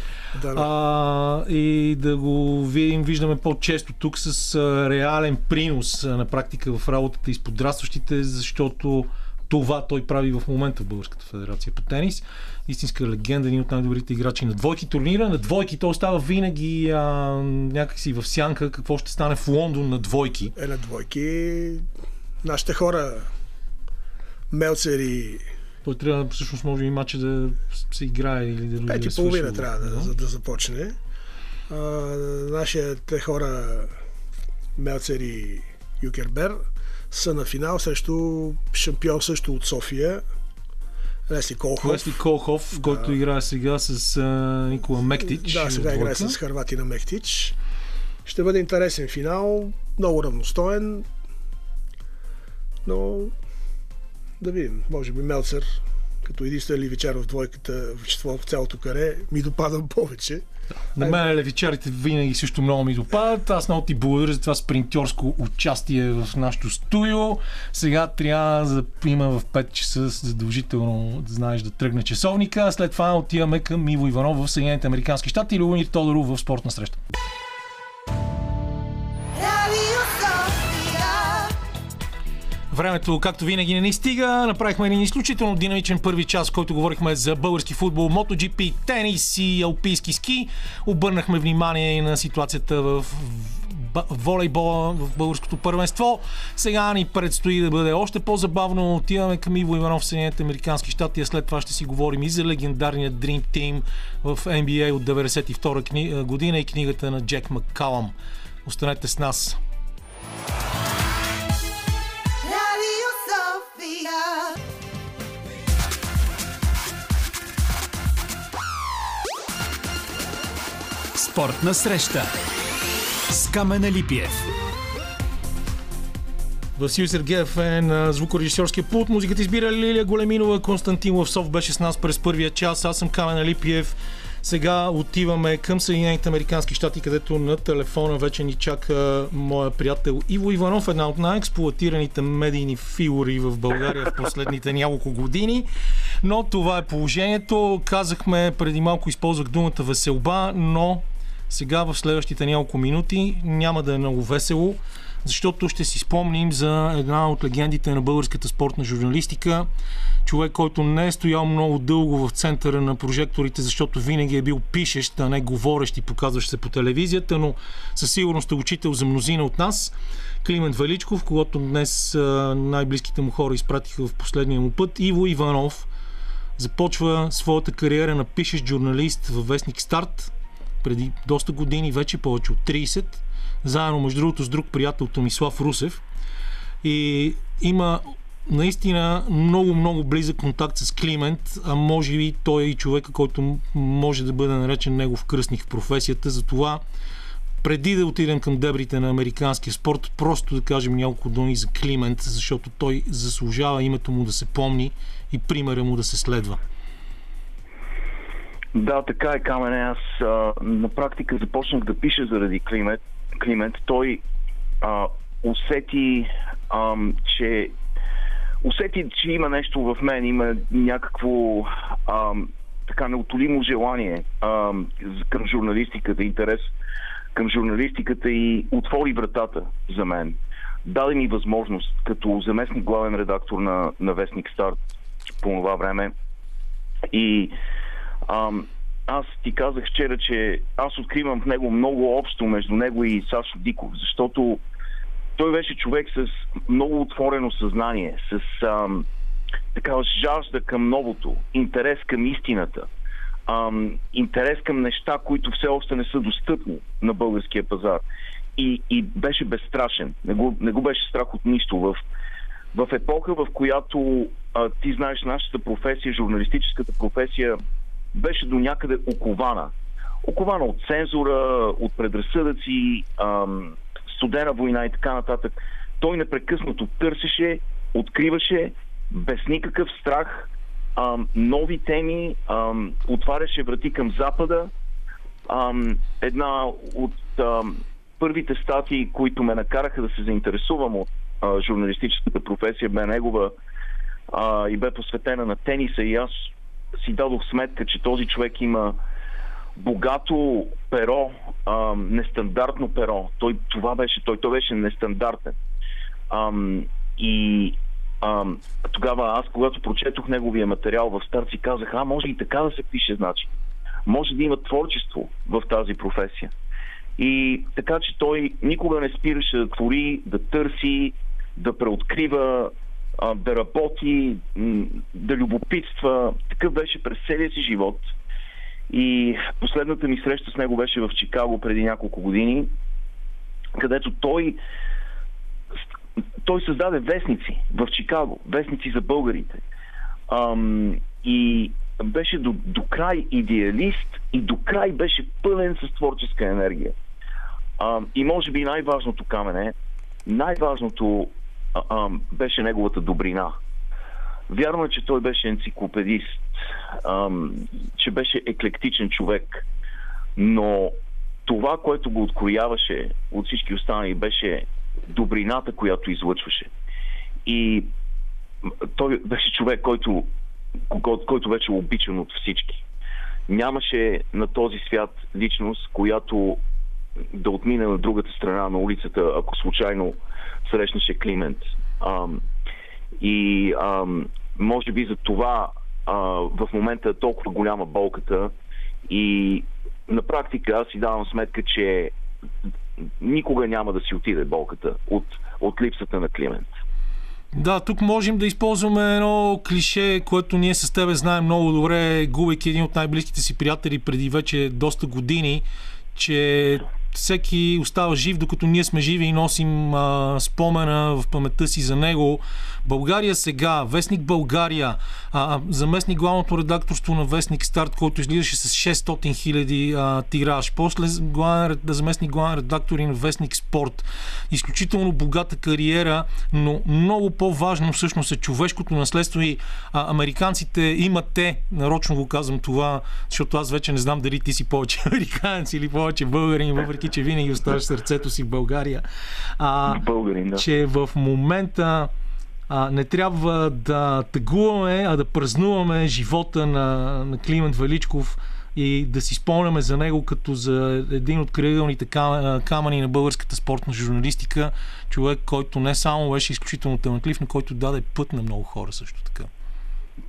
Да, да. А, и да го видим, виждаме по-често тук с реален принос на практика в работата и с подрастващите, защото това той прави в момента в Българската федерация по тенис. Истинска легенда, един от най-добрите играчи на двойки турнира. На двойки той остава винаги а, някакси в сянка какво ще стане в Лондон на двойки. Е, на двойки нашите хора Мелцер и Той трябва всъщност може и матча да се играе или да пет да и свърши. половина трябва да, за да започне. А, нашите хора Мелцер и Юкербер са на финал срещу шампион също от София Лесли Колхов. Лесли Колхов, който играе сега с а, Никола Мектич. Да, сега играе с Харватина Мехтич. Ще бъде интересен финал, много равностоен, но да видим, може би Мелцер, като единствен ливичар в двойката в, четвър- в цялото каре, ми допада повече. На мен левичарите винаги също много ми допадат. Аз много ти благодаря за това спринтьорско участие в нашото студио. Сега трябва да има в 5 часа задължително да знаеш да тръгне часовника. След това отиваме към Иво Иванов в Съединените Американски щати и Любомир Тодоров в спортна среща. Времето, както винаги, не ни стига. Направихме един изключително динамичен първи час, в който говорихме за български футбол, MotoGP, тенис и алпийски ски. Обърнахме внимание и на ситуацията в волейбола в българското първенство. Сега ни предстои да бъде още по-забавно. Отиваме към Иво Иванов в Съединените Американски щати, а след това ще си говорим и за легендарния Dream Team в NBA от 92 кни... година и книгата на Джек Маккалам. Останете с нас. Sofia. Спортна среща с Камена Липиев. Васил Сергеев е на звукорежисьорския пулт. Музиката избира Лилия Големинова. Константин Лавсов беше с нас през първия час. Аз съм Камен Алипиев. Сега отиваме към Съединените Американски щати, където на телефона вече ни чака моя приятел Иво Иванов, една от най-експлуатираните медийни фигури в България в последните няколко години. Но това е положението. Казахме преди малко, използвах думата веселба, но сега в следващите няколко минути няма да е много весело, защото ще си спомним за една от легендите на българската спортна журналистика. Човек, който не е стоял много дълго в центъра на прожекторите, защото винаги е бил пишещ, а не говорещ и показващ се по телевизията, но със сигурност е учител за мнозина от нас. Климент Величков, когато днес най-близките му хора изпратиха в последния му път. Иво Иванов започва своята кариера на пишещ журналист във вестник Старт, преди доста години, вече повече от 30, заедно между другото с друг приятел Томислав Русев. И има наистина много, много близък контакт с Климент, а може би той е и човека, който може да бъде наречен негов кръстник в професията. Затова преди да отидем към дебрите на американския спорт, просто да кажем няколко думи за Климент, защото той заслужава името му да се помни и примера му да се следва. Да, така е, Камене. Аз а, на практика започнах да пиша заради Климент. Климент. Той а, усети, ам, че усети, че има нещо в мен, има някакво ам, така неотолимо желание ам, към журналистиката, интерес към журналистиката и отвори вратата за мен. Даде ми възможност, като заместник главен редактор на, на Вестник Старт по това време и Ам, аз ти казах вчера, че аз откривам в него много общо между него и Сашо Диков, защото той беше човек с много отворено съзнание, с ам, такава жажда към новото, интерес към истината, ам, интерес към неща, които все още не са достъпни на българския пазар. И, и беше безстрашен. Не го, не го беше страх от нищо. В, в епоха, в която а, ти знаеш нашата професия, журналистическата професия, беше до някъде окована. Окована от цензура, от предразсъдъци, студена война и така нататък. Той непрекъснато търсеше, откриваше без никакъв страх нови теми, отваряше врати към Запада. Една от първите статии, които ме накараха да се заинтересувам от журналистическата професия, бе негова и бе посветена на тениса и аз си дадох сметка, че този човек има богато перо, а, нестандартно перо. Той, това беше, той, той беше нестандартен. Ам, и ам, тогава аз, когато прочетох неговия материал в старт, си казах, а може и така да се пише, значи. Може да има творчество в тази професия. И така, че той никога не спираше да твори, да търси, да преоткрива, а, да работи, да любопитства. Такъв беше през целия си живот. И последната ми среща с него беше в Чикаго преди няколко години, където той той създаде вестници в Чикаго, вестници за българите. Ам, и беше до, до край идеалист и до край беше пълен с творческа енергия. Ам, и може би най-важното камене, най-важното а, ам, беше неговата добрина. Вярно е, че той беше енциклопедист, ам, че беше еклектичен човек, но това, което го открояваше от всички останали, беше добрината, която излъчваше. И той беше човек, който, който беше обичан от всички. Нямаше на този свят личност, която да отмине на другата страна на улицата, ако случайно срещнеше Климент. Ам, и ам, може би за това а, в момента е толкова голяма болката и на практика аз си давам сметка, че никога няма да си отиде болката от, от липсата на Климент. Да, тук можем да използваме едно клише, което ние с тебе знаем много добре, губейки един от най-близките си приятели преди вече доста години, че всеки остава жив, докато ние сме живи и носим а, спомена в паметта си за него. България сега, Вестник България, а, заместник главното редакторство на Вестник Старт, който излизаше с 600 хиляди тираж. После главен, заместник главен редактор и на Вестник Спорт. Изключително богата кариера, но много по-важно всъщност е човешкото наследство и а, американците имат те, нарочно го казвам това, защото аз вече не знам дали ти си повече американец или повече българин, въпреки че винаги оставаш сърцето си в България. А, Българин, да. че в момента а, не трябва да тъгуваме, а да празнуваме живота на, на Климент Величков и да си спомняме за него като за един от крайъгълните кам- камъни на българската спортна журналистика. Човек, който не само беше изключително талантлив, но който даде път на много хора също така.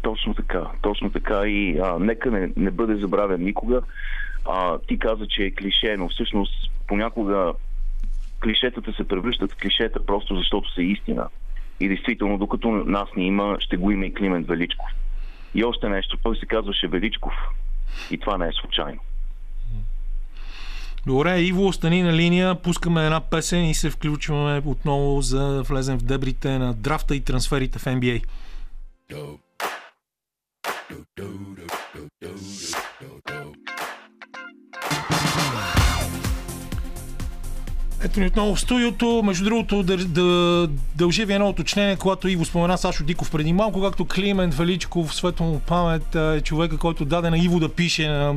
Точно така, точно така и а, нека не, не бъде забравен никога. А, ти каза, че е клише, но всъщност понякога клишетата се превръщат в клишета просто защото са истина. И действително, докато нас ни има, ще го има и Климент Величков. И още нещо, той се казваше Величков. И това не е случайно. Добре, Иво, остани на линия, пускаме една песен и се включваме отново за да влезем в дебрите на драфта и трансферите в NBA. Ето ни отново в студиото. Между другото, да, да дължи ви едно уточнение, когато Иво спомена Сашо Диков преди малко, както Климент Величков, светло му памет, е човека, който даде на Иво да пише на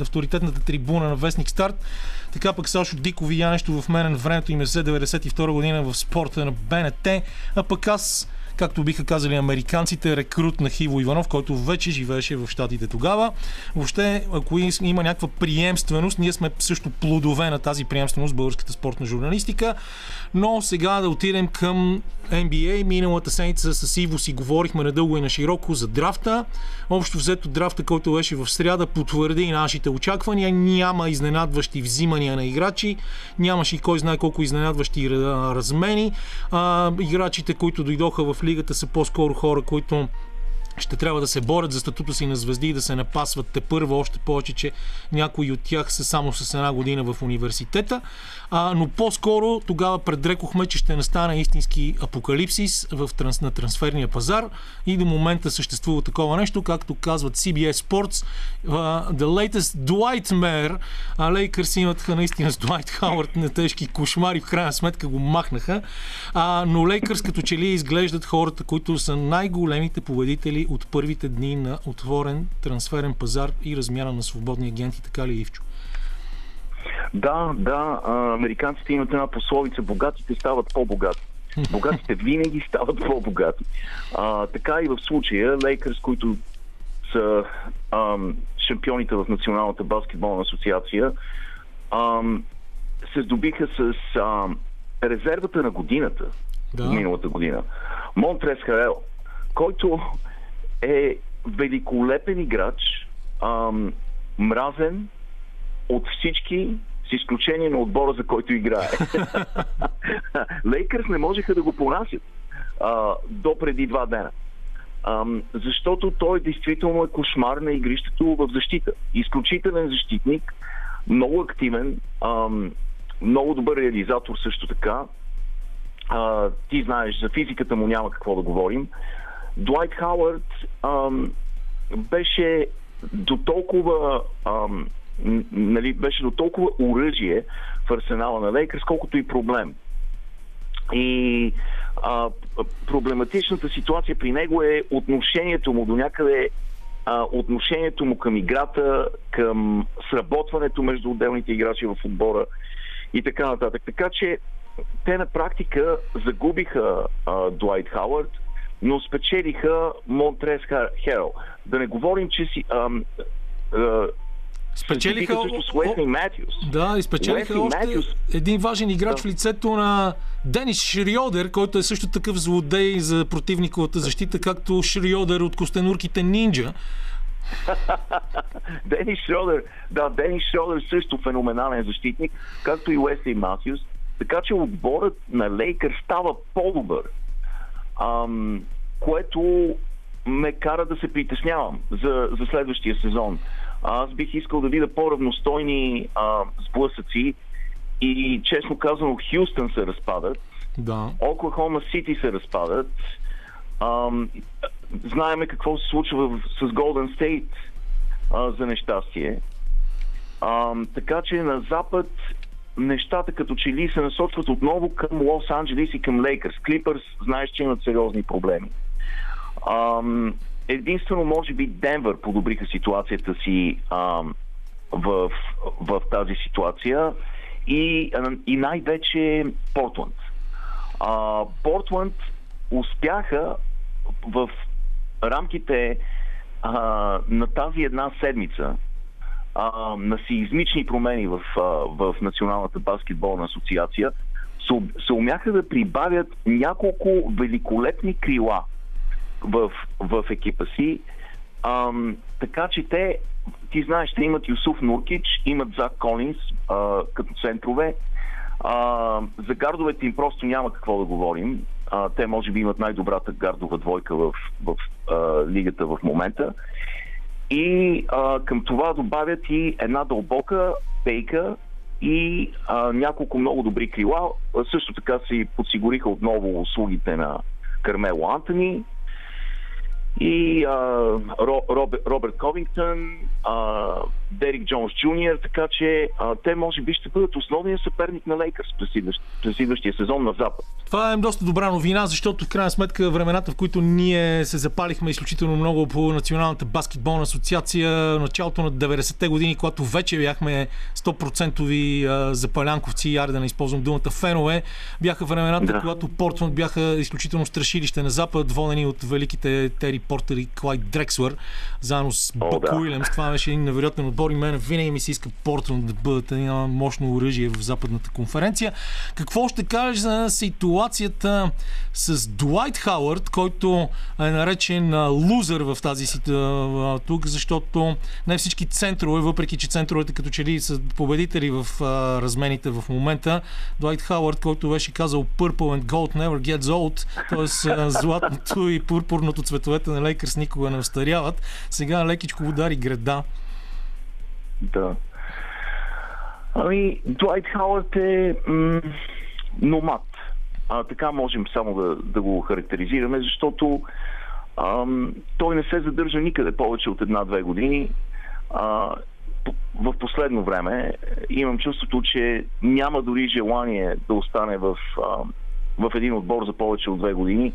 авторитетната трибуна на Вестник Старт. Така пък Сашо Диков и нещо в мен времето им е 92 година в спорта на БНТ, а пък аз както биха казали американците, рекрут на Хиво Иванов, който вече живееше в Штатите тогава. Въобще, ако има някаква приемственост, ние сме също плодове на тази приемственост в българската спортна журналистика. Но сега да отидем към NBA. Миналата седмица с Иво си говорихме надълго и на широко за драфта. Общо взето драфта, който беше в сряда, потвърди нашите очаквания. Няма изненадващи взимания на играчи. Нямаше и кой знае колко изненадващи размени. А, играчите, които дойдоха в лигата са по-скоро хора, които ще трябва да се борят за статута си на звезди и да се напасват те първо, още повече, че някои от тях са само с една година в университета. А, но по-скоро тогава предрекохме, че ще настане истински апокалипсис в транс, на трансферния пазар и до момента съществува такова нещо, както казват CBS Sports. Uh, the latest Dwightmare, а Лейкърс имаха наистина с Дуайт Хауърд на тежки кошмари, в крайна сметка го махнаха. А, но Лейкърс като че ли изглеждат хората, които са най-големите победители от първите дни на отворен трансферен пазар и размяна на свободни агенти, така ли Ивчо? Да, да, американците имат една пословица, богатите стават по-богати. Богатите винаги стават по-богати. А, така и в случая Лейкърс, които са ам, шампионите в Националната баскетболна асоциация, ам, се здобиха с ам, резервата на годината Да. миналата година. Монтрес Харел, който е великолепен играч, ам, мразен от всички, с изключение на отбора, за който играе. Лейкърс не можеха да го понасят а, до преди два дена. Ам, защото той действително е кошмар на игрището в защита. Изключителен защитник, много активен, ам, много добър реализатор също така. А, ти знаеш, за физиката му няма какво да говорим. Дуайт Хауърд ам, беше до толкова ам, нали, беше до толкова оръжие в арсенала на Лейкърс, колкото и проблем. И а, проблематичната ситуация при него е отношението му до някъде а, отношението му към играта, към сработването между отделните играчи в отбора и така нататък. Така че те на практика загубиха а, Дуайт Хауърд, но спечелиха Монтрес Хер- Херал. Да не говорим, че си ам, а, Спечелиха... Уесли Матюс. Да, и спечелиха Уесли още Матюс. един важен играч в лицето на Денис Шриодер, който е също такъв злодей за противниковата защита, както Шриодер от Костенурките Нинджа. Денис Шродер, да, Денис Шродер също феноменален защитник, както и Уесли Матюс. Така че отборът на Лейкър става по-добър. Ам, което ме кара да се притеснявам за, за следващия сезон. Аз бих искал да видя по-равностойни а, сблъсъци и честно казано Хюстън се разпадат. Да. Оклахома Сити се разпадат. Ам, знаеме какво се случва в, с Голден Стейт а, за нещастие. Ам, така че на запад нещата като че ли се насочват отново към Лос Анджелис и към Лейкърс. Клипърс знаеш, че имат сериозни проблеми. Ам, единствено, може би, Денвър подобриха ситуацията си ам, в, в тази ситуация и, а, и най-вече Портланд. А, Портланд успяха в рамките а, на тази една седмица а, на сеизмични промени в, а, в Националната баскетболна асоциация се умяха да прибавят няколко великолепни крила в, в екипа си. Ам, така че те, ти знаеш, те имат Юсуф Нуркич, имат Зак Колинс а, като центрове. А, за гардовете им просто няма какво да говорим. А, те може би имат най-добрата гардова двойка в, в а, лигата в момента. И а, към това добавят и една дълбока пейка и а, няколко много добри крила. Също така си подсигуриха отново услугите на Кармело Антони и а, Ро, Дерик Джонс Джуниор, така че а, те може би ще бъдат основният съперник на Лейкърс през през идващия сезон на Запад. Това е доста добра новина, защото в крайна сметка времената, в които ние се запалихме изключително много по Националната баскетболна асоциация, началото на 90-те години, когато вече бяхме 100% а, запалянковци, аре да не използвам думата фенове, бяха времената, Да. когато Портман бяха изключително страшилище на Запад, водени от великите Тери Портер и Клайд Дрексвър, заедно с Бак да. Уилямс. Това беше един невероятен отбор и мен винаги ми се иска Портман да бъдат едно мощно оръжие в западната конференция. Какво ще кажеш за ситуацията с Дуайт Хауърд, който е наречен лузър в тази ситуация тук, защото не всички центрове, въпреки че центровете като че ли са победители в размените в момента, Дуайт Хауърд, който беше казал Purple and Gold never gets old, т.е. златното и пурпурното цветовете на Лейкърс никога не остаряват, сега лекичко удари града. Да. Ами, Дуайт Хауърд е м- номад. А, така можем само да, да го характеризираме, защото ам, той не се задържа никъде повече от една-две години. А, в последно време имам чувството, че няма дори желание да остане в, а, в един отбор за повече от две години.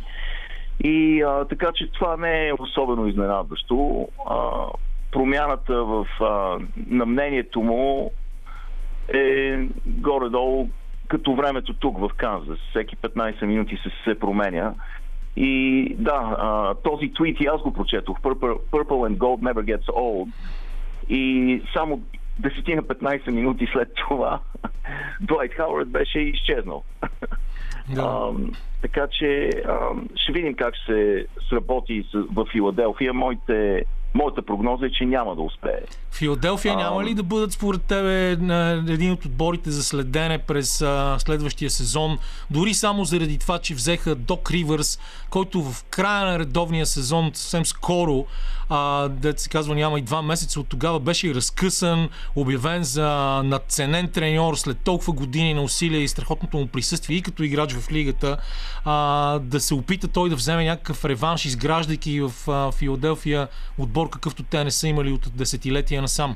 И а, така че това не е особено изненадващо. А, промяната в, а, на мнението му е горе-долу като времето тук в Канзас. Всеки 15 минути се, се променя. И да, а, този твит и аз го прочетох. Purple, Purple and Gold never gets old. И само 10-15 минути след това Дуайт Хауърд беше изчезнал. Да. Ам, така че ам, ще видим как ще се сработи в Филаделфия. Моите, моята прогноза е, че няма да успее. Филаделфия няма ли да бъдат според тебе на един от отборите за следене през а, следващия сезон, дори само заради това, че взеха Док Ривърс, който в края на редовния сезон съвсем скоро, а, да се казва няма и два месеца от тогава, беше разкъсан, обявен за надценен треньор след толкова години на усилия и страхотното му присъствие и като играч в лигата, а, да се опита той да вземе някакъв реванш, изграждайки в а, Филаделфия отбор, какъвто те не са имали от десетилетия насам.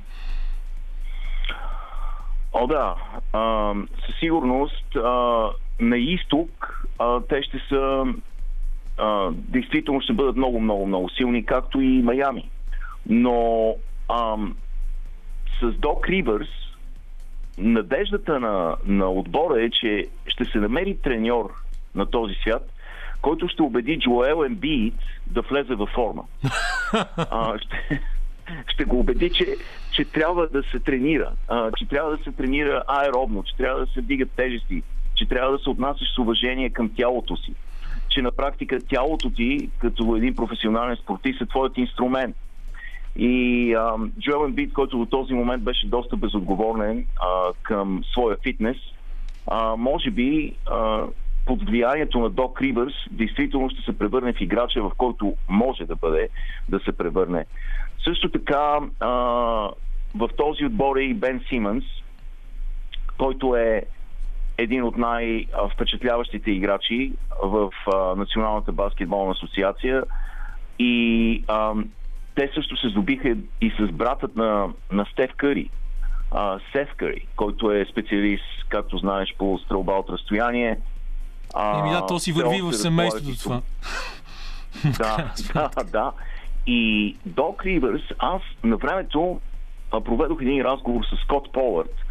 О, да. А, със сигурност а, на изток а, те ще са а, действително ще бъдат много, много, много силни, както и Майами. Но а, с Док Ривърс надеждата на, на отбора е, че ще се намери треньор на този свят, който ще убеди Джоел Ембиит да влезе във форма. А, ще, ще го убеди, че, че трябва да се тренира, а, че трябва да се тренира аеробно, че трябва да се дигат тежести, че трябва да се отнасяш с уважение към тялото си, че на практика тялото ти, като един професионален спортист, е твоят инструмент. И а, Джоел Ембит, който до този момент беше доста безотговорен а, към своя фитнес, а, може би а, под влиянието на Док Ривърс действително ще се превърне в играча, в който може да бъде да се превърне. Също така а, в този отбор е и Бен Симънс, който е един от най-впечатляващите играчи в а, Националната баскетболна асоциация и а, те също се здобиха и с братът на, на Стеф Къри, а, Сеф Къри, който е специалист, както знаеш, по стрелба от разстояние. А, Еми да, то си върви в семейството това. да, да, да. И Док Ривърс, аз на времето проведох един разговор с Скот Полърд,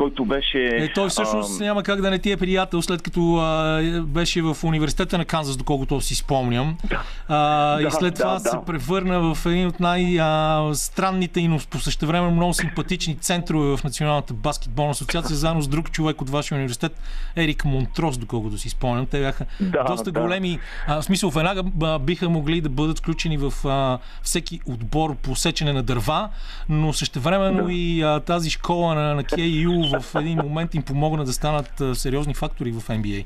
който беше... Е, той всъщност ам, няма как да не ти е приятел, след като а, беше в университета на Канзас, доколкото си спомням. А, и Да, след да, това да. се превърна в един от най-странните и но по същото време много симпатични центрове в Националната баскетболна асоциация, заедно с друг човек от вашия университет, Ерик Монтрос, доколкото си спомням. Те бяха Да, доста да. големи. А, в смисъл, веднага а, биха могли да бъдат включени в а, всеки отбор по сечене на дърва, но същевременно Да. и а, тази школа на, на KU в един момент им помогна да станат сериозни фактори в NBA.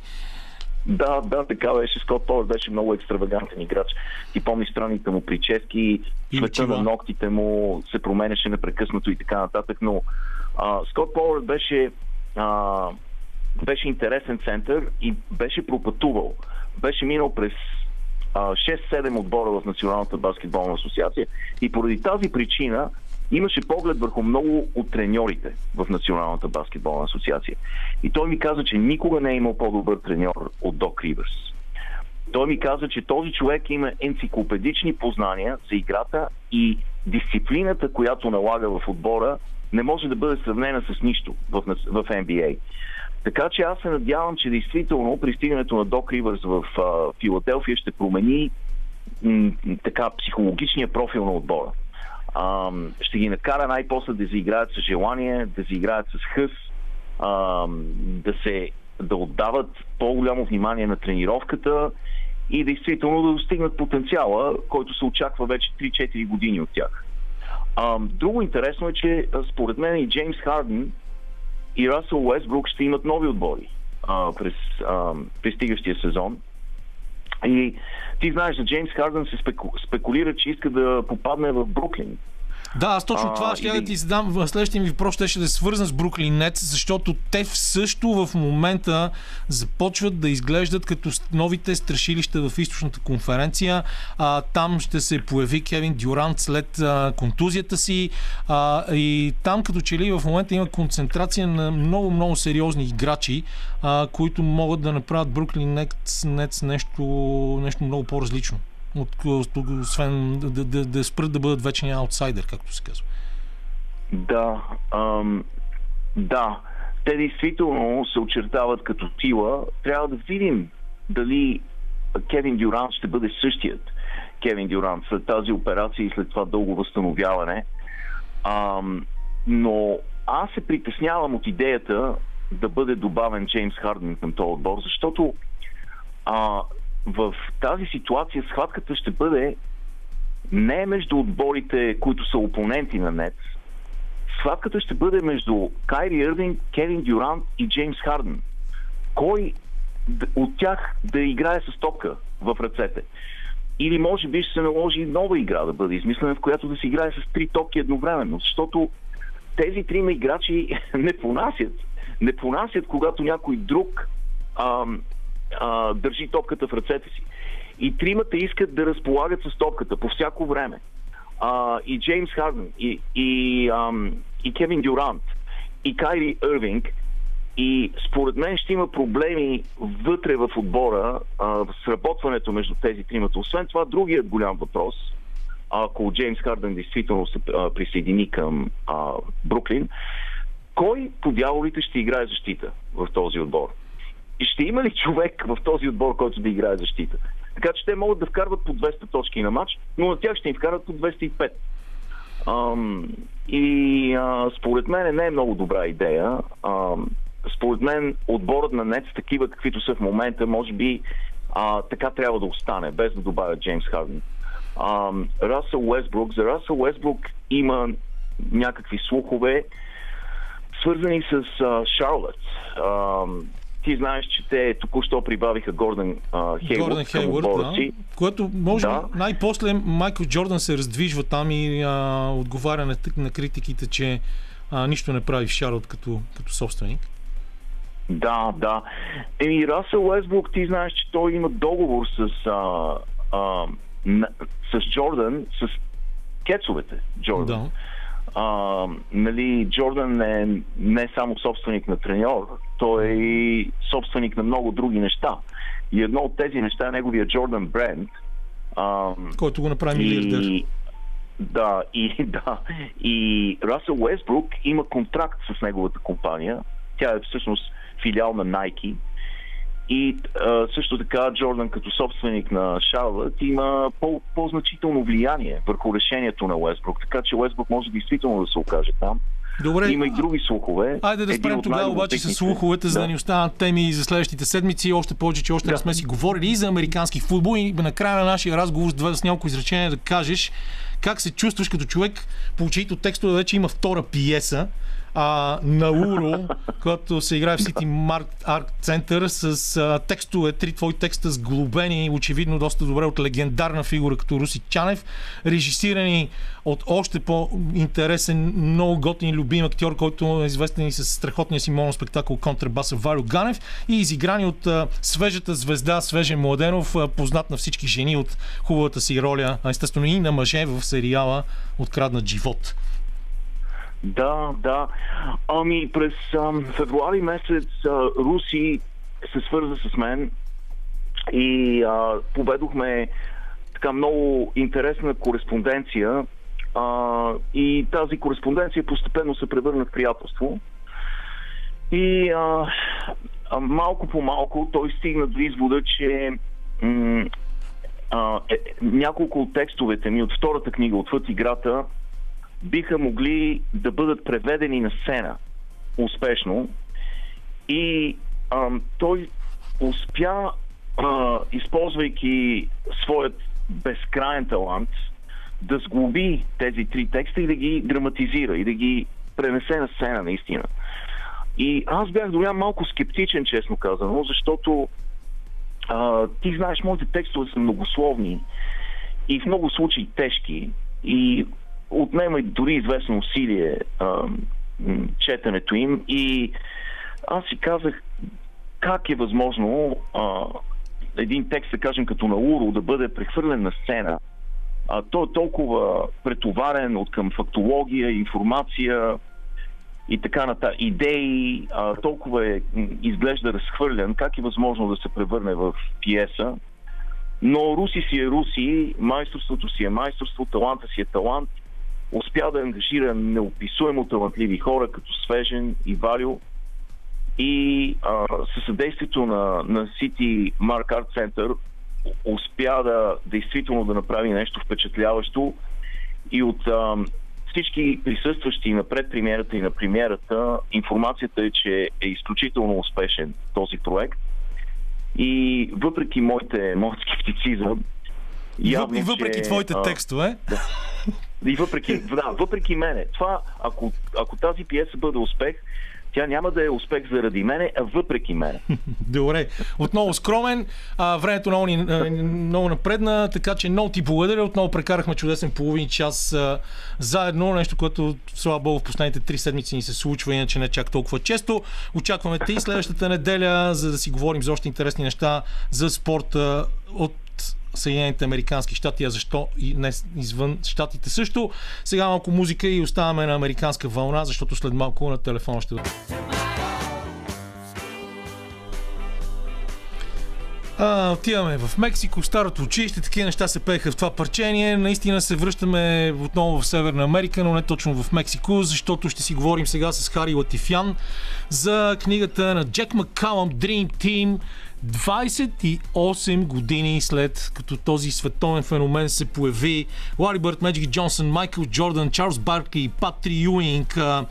Да, да, така беше. Скот Полър беше много екстравагантен играч. Ти помниш странните му прически, цвета на ногтите му се променяше непрекъснато и така нататък, но а, Скот Полър беше, а, беше интересен център и беше пропътувал. Беше минал през а, 6-7 отбора в Националната баскетболна асоциация и поради тази причина имаше поглед върху много от треньорите в Националната баскетболна асоциация. И той ми каза, че никога не е имал по-добър треньор от Док Ривърс. Той ми каза, че този човек има енциклопедични познания за играта и дисциплината, която налага в отбора, не може да бъде сравнена с нищо в, в NBA. Така че аз се надявам, че действително пристигането на Док Ривърс в а, Филаделфия ще промени м, така психологичния профил на отбора. Ам, ще ги накара най-после да заиграят с желание, да заиграят с хъс, ам, да се да отдават по-голямо внимание на тренировката и действително да достигнат потенциала, който се очаква вече 3-4 години от тях. Ам, друго интересно е, че а, според мен и Джеймс Харден и Расъл Уестбрук ще имат нови отбори а, през а, пристигащия сезон. И ти знаеш, за Джеймс Харден се спеку... спекулира, че иска да попадне в Бруклин. Да, аз точно А, това ще или- да ти задам. Следващия ми въпрос ще да е свързан с Бруклин Нетс, защото те също в момента започват да изглеждат като новите страшилища в източната конференция. А, там ще се появи Кевин Дюрант след а, контузията си. А, и там като че ли в момента има концентрация на много, много сериозни играчи, а, които могат да направят Бруклин Нетс нещо, нещо много по-различно. От, освен да, да, да, спрат да бъдат вечния аутсайдер, както се казва. Да. Ам, да, те действително се очертават като сила. Трябва да видим дали Кевин Дюрант ще бъде същият Кевин Дюрант след тази операция и след това дълго възстановяване. Ам, но аз се притеснявам от идеята да бъде добавен Джеймс Харден към този отбор, защото а, в тази ситуация схватката ще бъде не между отборите, които са опоненти на Нец. Схватката ще бъде между Кайри Ирвинг, Кевин Дюрант и Джеймс Харден. Кой от тях да играе с топка в ръцете? Или може би ще се наложи нова игра да бъде измислена, в която да се играе с три топки едновременно. Защото тези трима играчи не понасят. Не понасят, когато някой друг а, а, държи топката в ръцете си. И тримата искат да разполагат с топката по всяко време. А, и Джеймс Харден, и, и, ам, и Кевин Дюрант, и Кайри Ирвинг. И според мен ще има проблеми вътре в отбора а, в сработването между тези тримата. Освен това, другият голям въпрос, ако Джеймс Харден действително се присъедини към а, Бруклин, кой по дяволите ще играе защита в този отбор? Ще има ли човек в този отбор, който да играе защита? Така че те могат да вкарват по 200 точки на матч, но на тях ще им вкарат по 205. Ам, и а, според мен не е много добра идея. Ам, според мен отборът на Нец, такива каквито са в момента, може би а, така трябва да остане, без да добавя Джеймс Харден. Ам, Расъл Уестбрук, за Расъл Уестбрук има някакви слухове, свързани с а, Шарлот. Ам, ти знаеш, че те току-що прибавиха Гордън а, Хейвуд Гордън да. Което може Да. най-после Майкъл Джордан се раздвижва там и а, отговаря на, на критиките, че а, нищо не прави Шарлот като, като собственик. Да, да. Еми, Расъл Уестбрук, ти знаеш, че той има договор с, а, а, на, с Джордан, с кецовете Джордан. Да. А, нали, Джордан е не само собственик на треньор, той е и собственик на много други неща. И едно от тези неща е неговия Джордан бренд. А, Който го направи милиардер. да, и, да. И Расъл Уестбрук има контракт с неговата компания. Тя е всъщност филиал на Nike. И а, също така Джордан като собственик на Шарлот има по- по-значително влияние върху решението на Уестбрук. Така че Уестбрук може действително да се окаже там. Добре, Има и други слухове. Айде да спрем тогава обаче с слуховете, за да ни останат теми за следващите седмици. Още повече, че още не Да. сме си говорили и за американски футбол. И накрая на нашия разговор с, две- с няколко изречения да кажеш как се чувстваш като човек, по чието текстове вече има втора пиеса. А, на Уро, която се играе в City Mark Art Center с а, текстове, три твои текста сглобени, очевидно доста добре от легендарна фигура като Руси Чанев, режисирани от още по-интересен, много готин, любим актьор, който е известен и с страхотния си моноспектакъл Контрабаса Валю Ганев и изиграни от а, свежата звезда Свежен Младенов, а, познат на всички жени от хубавата си роля, а естествено и на мъже в сериала Откраднат живот. Да, да. Ами през ам, февруари месец а, Руси се свърза с мен и а, поведохме така много интересна кореспонденция а, и тази кореспонденция постепенно се превърна в приятелство. И а, а, малко по малко той стигна до извода, че м- а, е, няколко от текстовете ми от втората книга Отвъд играта биха могли да бъдат преведени на сцена успешно. И ам, той успя, а, използвайки своят безкрайен талант, да сглоби тези три текста и да ги драматизира и да ги пренесе на сцена наистина. И аз бях до малко скептичен, честно казано, защото а, ти знаеш, моите текстове са многословни и в много случаи тежки и отнема и дори известно усилие а, четенето им и аз си казах как е възможно а, един текст, да кажем като на Уро, да бъде прехвърлен на сцена. А, той е толкова претоварен от към фактология, информация и така нататък, идеи, а, толкова е, изглежда разхвърлян, как е възможно да се превърне в пиеса. Но Руси си е Руси, майсторството си е майсторство, таланта си е талант. Успя да ангажира неописуемо талантливи хора, като Свежен и Валю. И със съдействието на, на City Mark Art Center успя да действително да направи нещо впечатляващо и от а, всички присъстващи на предпремиерата и на премиерата информацията е, че е изключително успешен този проект. И въпреки моите, моят скептицизъм, явно, и въпреки че, твоите а, текстове, и въпреки, да, въпреки мене. Това, ако, ако тази пиеса бъде успех, тя няма да е успех заради мене, а въпреки мене. Добре. Отново скромен. А, времето много, ни, много напредна, така че много ти благодаря. Отново прекарахме чудесен половин час а, заедно. Нещо, което слава богу в последните три седмици ни се случва, иначе не чак толкова често. Очакваме те и следващата неделя, за да си говорим за още интересни неща за спорта от Съединените Американски щати, а защо и не извън щатите също. Сега малко музика и оставаме на американска вълна, защото след малко на телефона ще А, отиваме в Мексико, старото училище, такива неща се пееха в това парчение. Наистина се връщаме отново в Северна Америка, но не точно в Мексико, защото ще си говорим сега с Хари Латифян за книгата на Джек Маккалъм Dream Team. 28 години след като този световен феномен се появи. Лари Бърт, Меджик Джонсън, Майкъл Джордан, Чарлз Баркли, Патри Юинг, а,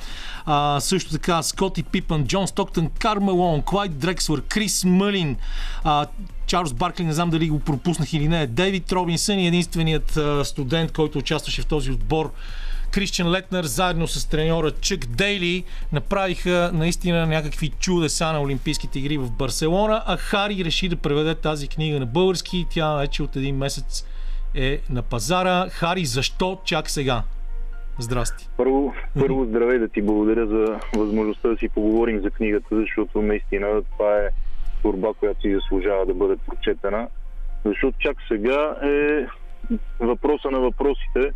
а, също така Скоти Пипън, Джон Стоктън, Кармелон, Клайд Дрекслър, Крис Мълин, а, Чарлз Баркли, не знам дали го пропуснах или не, Дейвид Робинсън и единственият а, студент, който участваше в този отбор Кристиан Летнер заедно с треньора Чък Дейли направиха наистина някакви чудеса на Олимпийските игри в Барселона, а Хари реши да преведе тази книга на български и тя вече от един месец е на пазара. Хари, защо чак сега? Здрасти. Първо, първо здравей да ти благодаря за възможността да си поговорим за книгата, защото наистина това е турба, която си заслужава да бъде прочетена. Защото чак сега е въпроса на въпросите.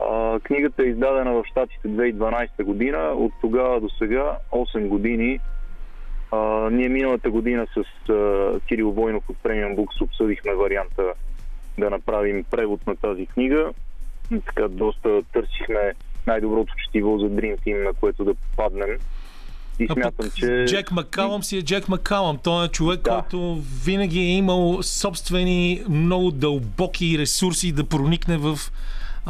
А, книгата е издадена в Штатите 2012 година. От тогава до сега, 8 години, а, ние миналата година с а, Кирил Войнов от Premium Books обсъдихме варианта да направим превод на тази книга. Така доста търсихме най-доброто четиво за Dream Team, на което да попаднем. И А смятам, пък че... Джек Маккалъм си е Джек Маккалъм. Той е човек, Да. който винаги е имал собствени много дълбоки ресурси да проникне в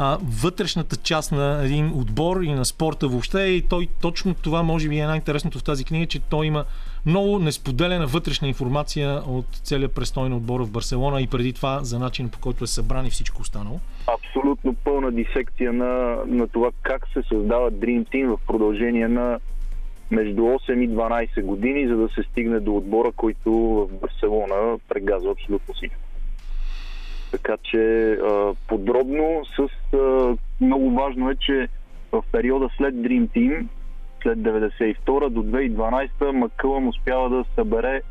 а, вътрешната част на един отбор и на спорта въобще. И той точно това може би е най-интересното в тази книга, че той има много несподелена вътрешна информация от целият престой на отбора в Барселона и преди това за начин по който е събран и всичко останало. абсолютно пълна дисекция на, на това как се създава Dream Team в продължение на между 8 и 12 години, за да се стигне до отбора, който в Барселона прегазва абсолютно всичко. Така че подробно с много важно е, че в периода след Dream Team, след 92 до 2012 Макълъм успява да събере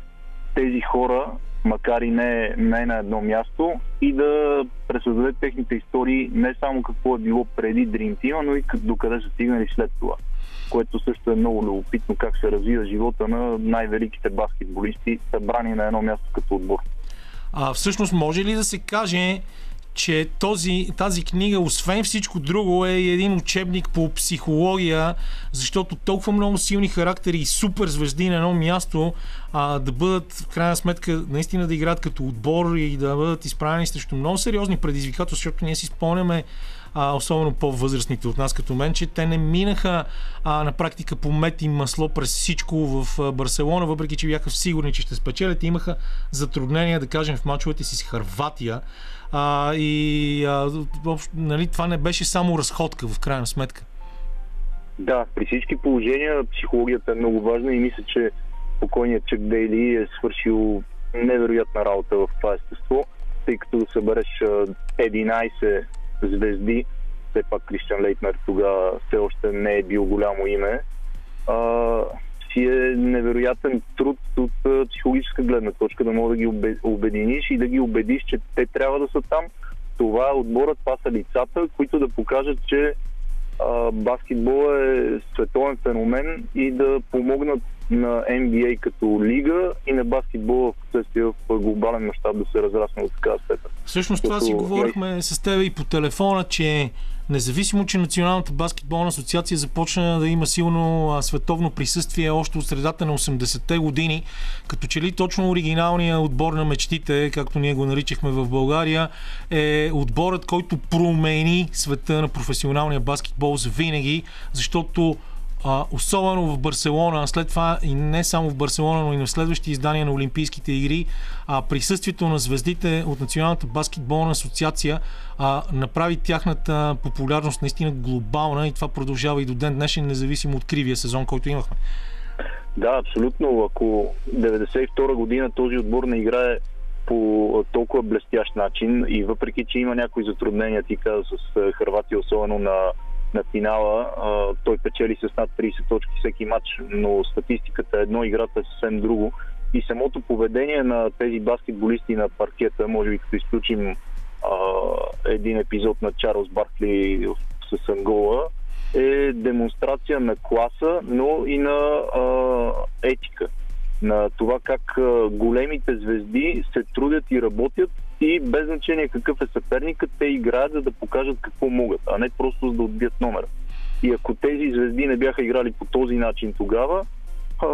тези хора, макар и не, не на едно място, и да пресъздаде техните истории не само какво е било преди Dream Team, но и къ- докъде са стигнали след това. Което също е много любопитно как се развива живота на най-великите баскетболисти, събрани на едно място като отбор. А, всъщност може ли да се каже, че този, тази книга, освен всичко друго, е един учебник по психология, защото толкова много силни характери и супер звезди на едно място а, да бъдат, в крайна сметка, наистина да играят като отбор и да бъдат изправени срещу много сериозни предизвикателства, защото ние си спомняме а, особено по-възрастните от нас като мен, че те не минаха а, на практика по мет и масло през всичко в Барселона, въпреки че бяха сигурни, че ще спечелят. Имаха затруднения, да кажем, в мачовете си с Харватия. А, и а, въобще, нали, това не беше само разходка в крайна сметка. Да, при всички положения психологията е много важна и мисля, че покойният Чък Дейли е свършил невероятна работа в това естество, тъй като събереш а, 11 звезди, все пак Кристиан Лейтнер тогава все още не е бил голямо име, а, си е невероятен труд от психологическа гледна точка, да мога да ги обе- обединиш и да ги убедиш, че те трябва да са там. Това е отборът, това са лицата, които да покажат, че а, баскетбол е световен феномен и да помогнат на NBA като лига и на баскетбола в последствие в глобален мащаб да се разрасне от такава степен. Всъщност това си говорихме с теб и по телефона, че независимо, че Националната баскетболна асоциация започна да има силно световно присъствие още от средата на 80-те години, като че ли точно оригиналният отбор на мечтите, както ние го наричахме в България, е отборът, който промени света на професионалния баскетбол за винаги, защото а, особено в Барселона, след това и не само в Барселона, но и на следващи издания на Олимпийските игри, а, присъствието на звездите от Националната баскетболна асоциация а, направи тяхната популярност наистина глобална и това продължава и до ден днешен, независимо от кривия сезон, който имахме. Да, абсолютно. Ако 92 година този отбор не играе по толкова блестящ начин и въпреки, че има някои затруднения, ти каза с Хърватия, особено на, на финала, той печели с над 30 точки всеки матч, но статистиката е едно, играта е съвсем друго. И самото поведение на тези баскетболисти на паркета, може би като изключим един епизод на Чарлз Баркли с Ангола, е демонстрация на класа, но и на а, етика. На това как големите звезди се трудят и работят и без значение какъв е съперникът, те играят за да покажат какво могат, а не просто за да отбият номера. И ако тези звезди не бяха играли по този начин тогава,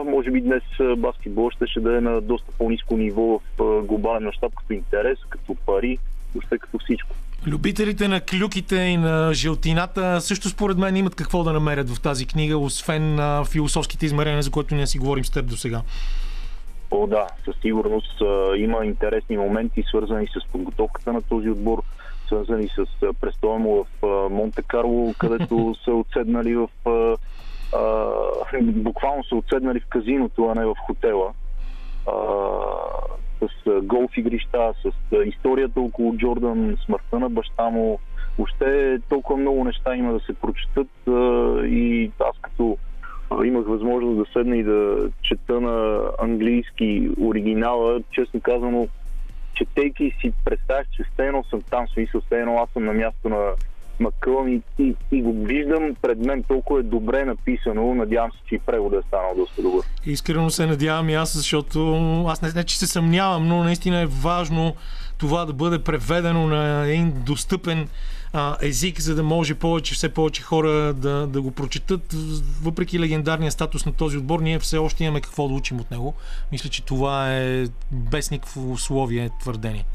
може би днес баскетбол ще, ще да е на доста по-низко ниво в глобален мащаб, като интерес, като пари, въобще като всичко. Любителите на клюките и на жълтината също според мен имат какво да намерят в тази книга, освен философските измерения, за които ние си говорим с теб до сега. О, да, със сигурност има интересни моменти, свързани с подготовката на този отбор, свързани с престоя му в Монте Карло, където са отседнали в. Буквално са отседнали в казиното, а не в хотела. С голф игрища, с историята около Джордан, смъртта на баща му. Въобще толкова много неща има да се прочетат а, и аз като имах възможност да седна и да чета на английски оригинала, честно казано, четейки си, представях, че все едно съм там, смисъл, все аз съм на място на Макълъм и, и, и го виждам пред мен. Толкова е добре написано, надявам се, че и преводът е станал доста добър. Искрено се надявам и аз, защото аз не, не че се съмнявам, но наистина е важно това да бъде преведено на един достъпен а, език, за да може повече, все повече хора да, да го прочетат. Въпреки легендарния статус на този отбор, ние все още имаме какво да учим от него. Мисля, че това е без никакво условие твърдение.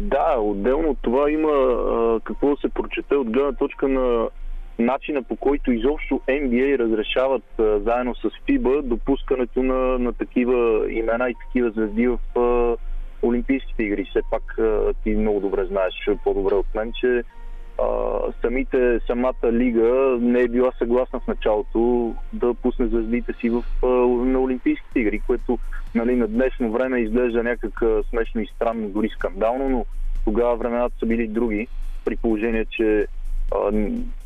Да, отделно от това има а, какво да се прочете от гледна точка на начина по който изобщо NBA разрешават а, заедно с FIBA допускането на, на такива имена и такива звезди в а, Олимпийските игри. Все пак а, ти много добре знаеш по-добре от мен, че самите, самата лига не е била съгласна в началото да пусне звездите си в, а, на Олимпийските игри, което нали, на днешно време изглежда някак смешно и странно, дори скандално, но тогава времената са били други, при положение, че а,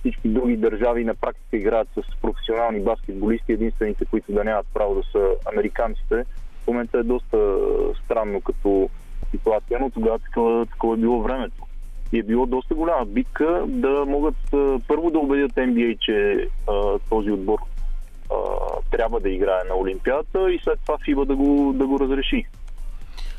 всички други държави на практика играят с професионални баскетболисти, единствените, които да нямат право да са американците. В момента е доста странно като ситуация, но тогава такова, такова е било времето. И е било доста голяма битка да могат първо да убедят NBA, че а, този отбор а, трябва да играе на Олимпиадата и след това FIBA да го, да го разреши.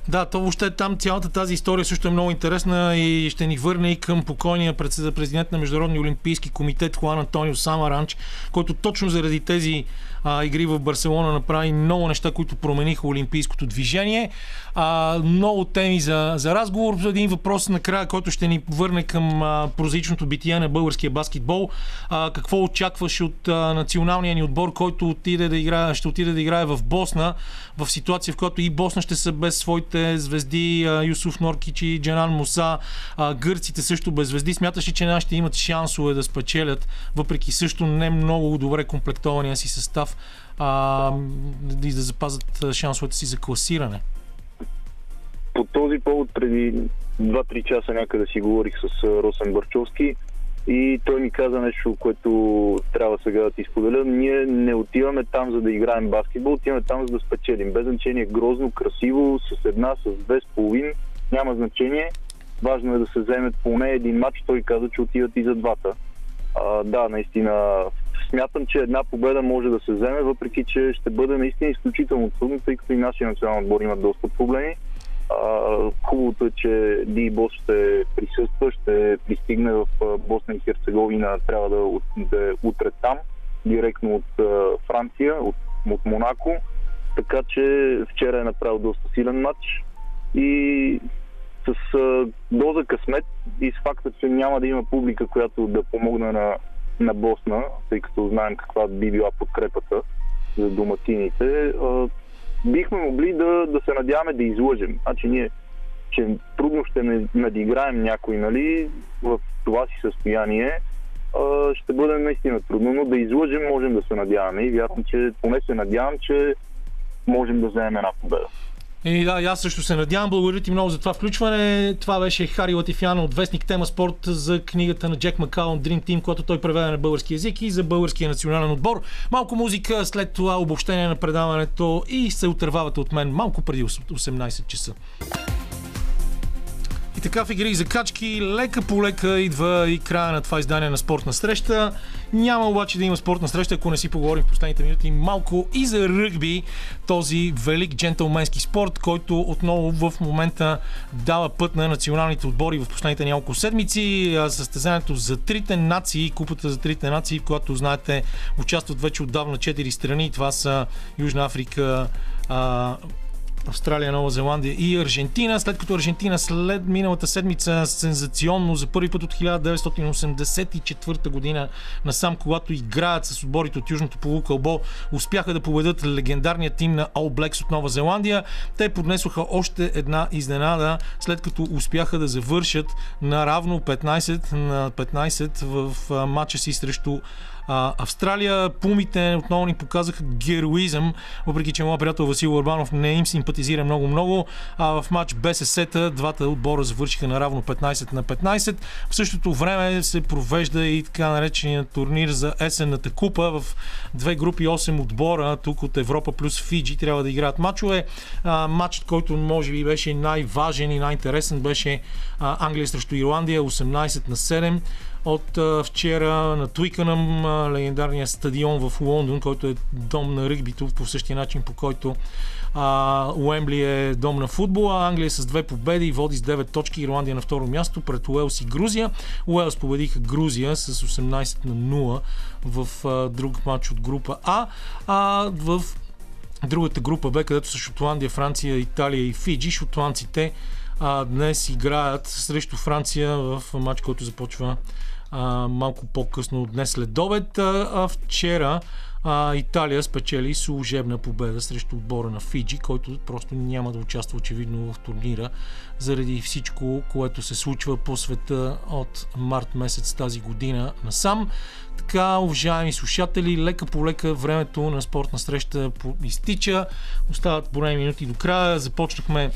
Да, то въобще там цялата тази история също е много интересна и ще ни върне и към покойния президент на Международния олимпийски комитет Хуан Антонио Самаранч, който точно заради тези а, игри в Барселона направи много неща, които промениха олимпийското движение. А, много теми за, за разговор. Един въпрос накрая, който ще ни върне към а, прозаичното битие на българския баскетбол. А, какво очакваш от а, националния ни отбор, който отиде да играе, ще отиде да играе в Босна, в ситуация, в която и Босна ще са без своите звезди, а, Юсуф Норкич и Джанан Муса, а, гърците също без звезди. Смяташ ли, че нашите имат шансове да спечелят, въпреки също не много добре комплектования си състав а, и да запазят шансовете си за класиране? По този повод преди 2-3 часа някъде си говорих с Росен Барчовски и той ми каза нещо, което трябва сега да ти споделя. Ние не отиваме там за да играем баскетбол, отиваме там за да спечелим. Без значение грозно, красиво, с една, с две, с половин, няма значение. Важно е да се вземе поне един матч. Той каза, че отиват и за двата. А, да, наистина смятам, че една победа може да се вземе, въпреки че ще бъде наистина изключително трудно, тъй като и нашия национален отбор има доста проблеми. А, хубавото е, че Ди Бос ще присъства, ще пристигне в Босна и Херцеговина, трябва да, да е утре там, директно от а, Франция, от, от Монако. Така че вчера е направил доста силен матч и с а, доза късмет и с факта, че няма да има публика, която да помогне на, на Босна, тъй като знаем каква би била подкрепата за доматините, а, бихме могли да, да се надяваме да излъжем. Значи ние, че трудно ще не надиграем някой, нали, в това си състояние, а, ще бъде наистина трудно, но да излъжем можем да се надяваме и вярвам, че поне се надявам, че можем да вземем една победа. И да, аз също се надявам. Благодаря ти много за това включване. Това беше Хари Латифян от Вестник Тема Спорт за книгата на Джек Макаун Dream Team, която той преведе на български язик и за българския национален отбор. Малко музика, след това обобщение на предаването и се отървавате от мен малко преди 18 часа. Така в игри и закачки, лека по лека идва и края на това издание на спортна среща. Няма обаче да има спортна среща, ако не си поговорим в последните минути малко и за ръгби, този велик джентълменски спорт, който отново в момента дава път на националните отбори в последните няколко седмици. Състезанието за трите нации, купата за трите нации, в която знаете участват вече отдавна четири страни. Това са Южна Африка, Австралия, Нова Зеландия и Аржентина, след като Аржентина след миналата седмица сензационно за първи път от 1984 година насам, когато играят с отборите от Южното полукълбо, успяха да победят легендарния тим на All Blacks от Нова Зеландия. Те поднесоха още една изненада, след като успяха да завършат на равно 15 на 15 в матча си срещу а, Австралия. Пумите отново ни показаха героизъм, въпреки че моят приятел Васил Урбанов не им симпатизира много-много. А в матч БСС-та двата отбора завършиха на равно 15 на 15. В същото време се провежда и така наречения турнир за есенната купа в две групи 8 отбора тук от Европа плюс Фиджи трябва да играят матчове. А, матчът, който може би беше най-важен и най-интересен беше а, Англия срещу Ирландия 18 на 7 от а, вчера на Твикънъм, а, легендарния стадион в Лондон, който е дом на ръгбито по същия начин, по който а, Уембли е дом на футбола. Англия с две победи води с 9 точки. Ирландия на второ място пред Уелс и Грузия. Уелс победиха Грузия с 18 на 0 в а, друг матч от група А. А в другата група Б, където са Шотландия, Франция, Италия и Фиджи, шотландците а, днес играят срещу Франция в матч, който започва малко по-късно днес след обед. А, а вчера а, Италия спечели служебна победа срещу отбора на Фиджи, който просто няма да участва очевидно в турнира заради всичко, което се случва по света от март месец тази година насам. Така, уважаеми слушатели, лека по лека времето на спортна среща изтича. Остават поне минути до края. Започнахме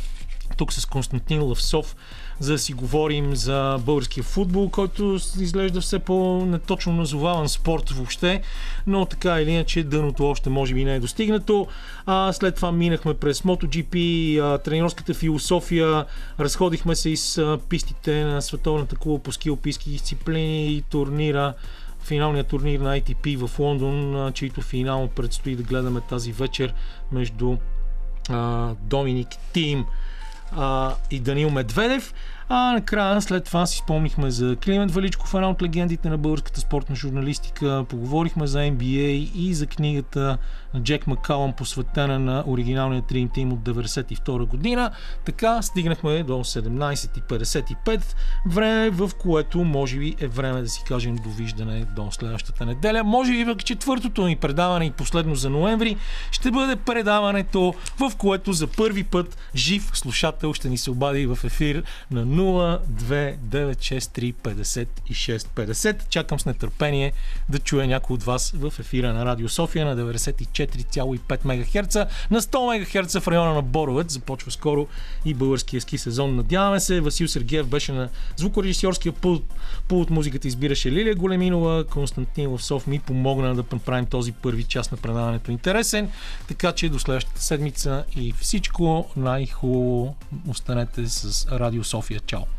тук с Константин Лавсов, за да си говорим за българския футбол, който изглежда все по-неточно назоваван спорт въобще, но така или иначе дъното още може би не е достигнато. А, след това минахме през MotoGP, а, тренерската философия, разходихме се из пистите на Световната куба по ски алпийски дисциплини и турнира финалният турнир на ITP в Лондон, чийто финал предстои да гледаме тази вечер между а, Доминик Тим а, и Данил Медведев. А накрая, след това си спомнихме за Климент Величков, една от легендите на българската спортна журналистика. Поговорихме за NBA и за книгата на Джек Макалън, посветена на оригиналния Dream Team от 1992 година. Така стигнахме до 17.55, време в което може би е време да си кажем довиждане до следващата неделя. Може би пък четвъртото ни предаване и последно за ноември ще бъде предаването, в което за първи път жив слушател ще ни се обади в ефир на 029635650. Чакам с нетърпение да чуя някой от вас в ефира на Радио София на 94,5 МГц. На 100 МГц в района на Боровец започва скоро и българския ски сезон. Надяваме се. Васил Сергеев беше на звукорежисьорския пулт. Пулт музиката избираше Лилия Големинова. Константин Ловсов ми помогна да направим този първи част на предаването интересен. Така че до следващата седмица и всичко най-хубаво останете с Радио София. Чао!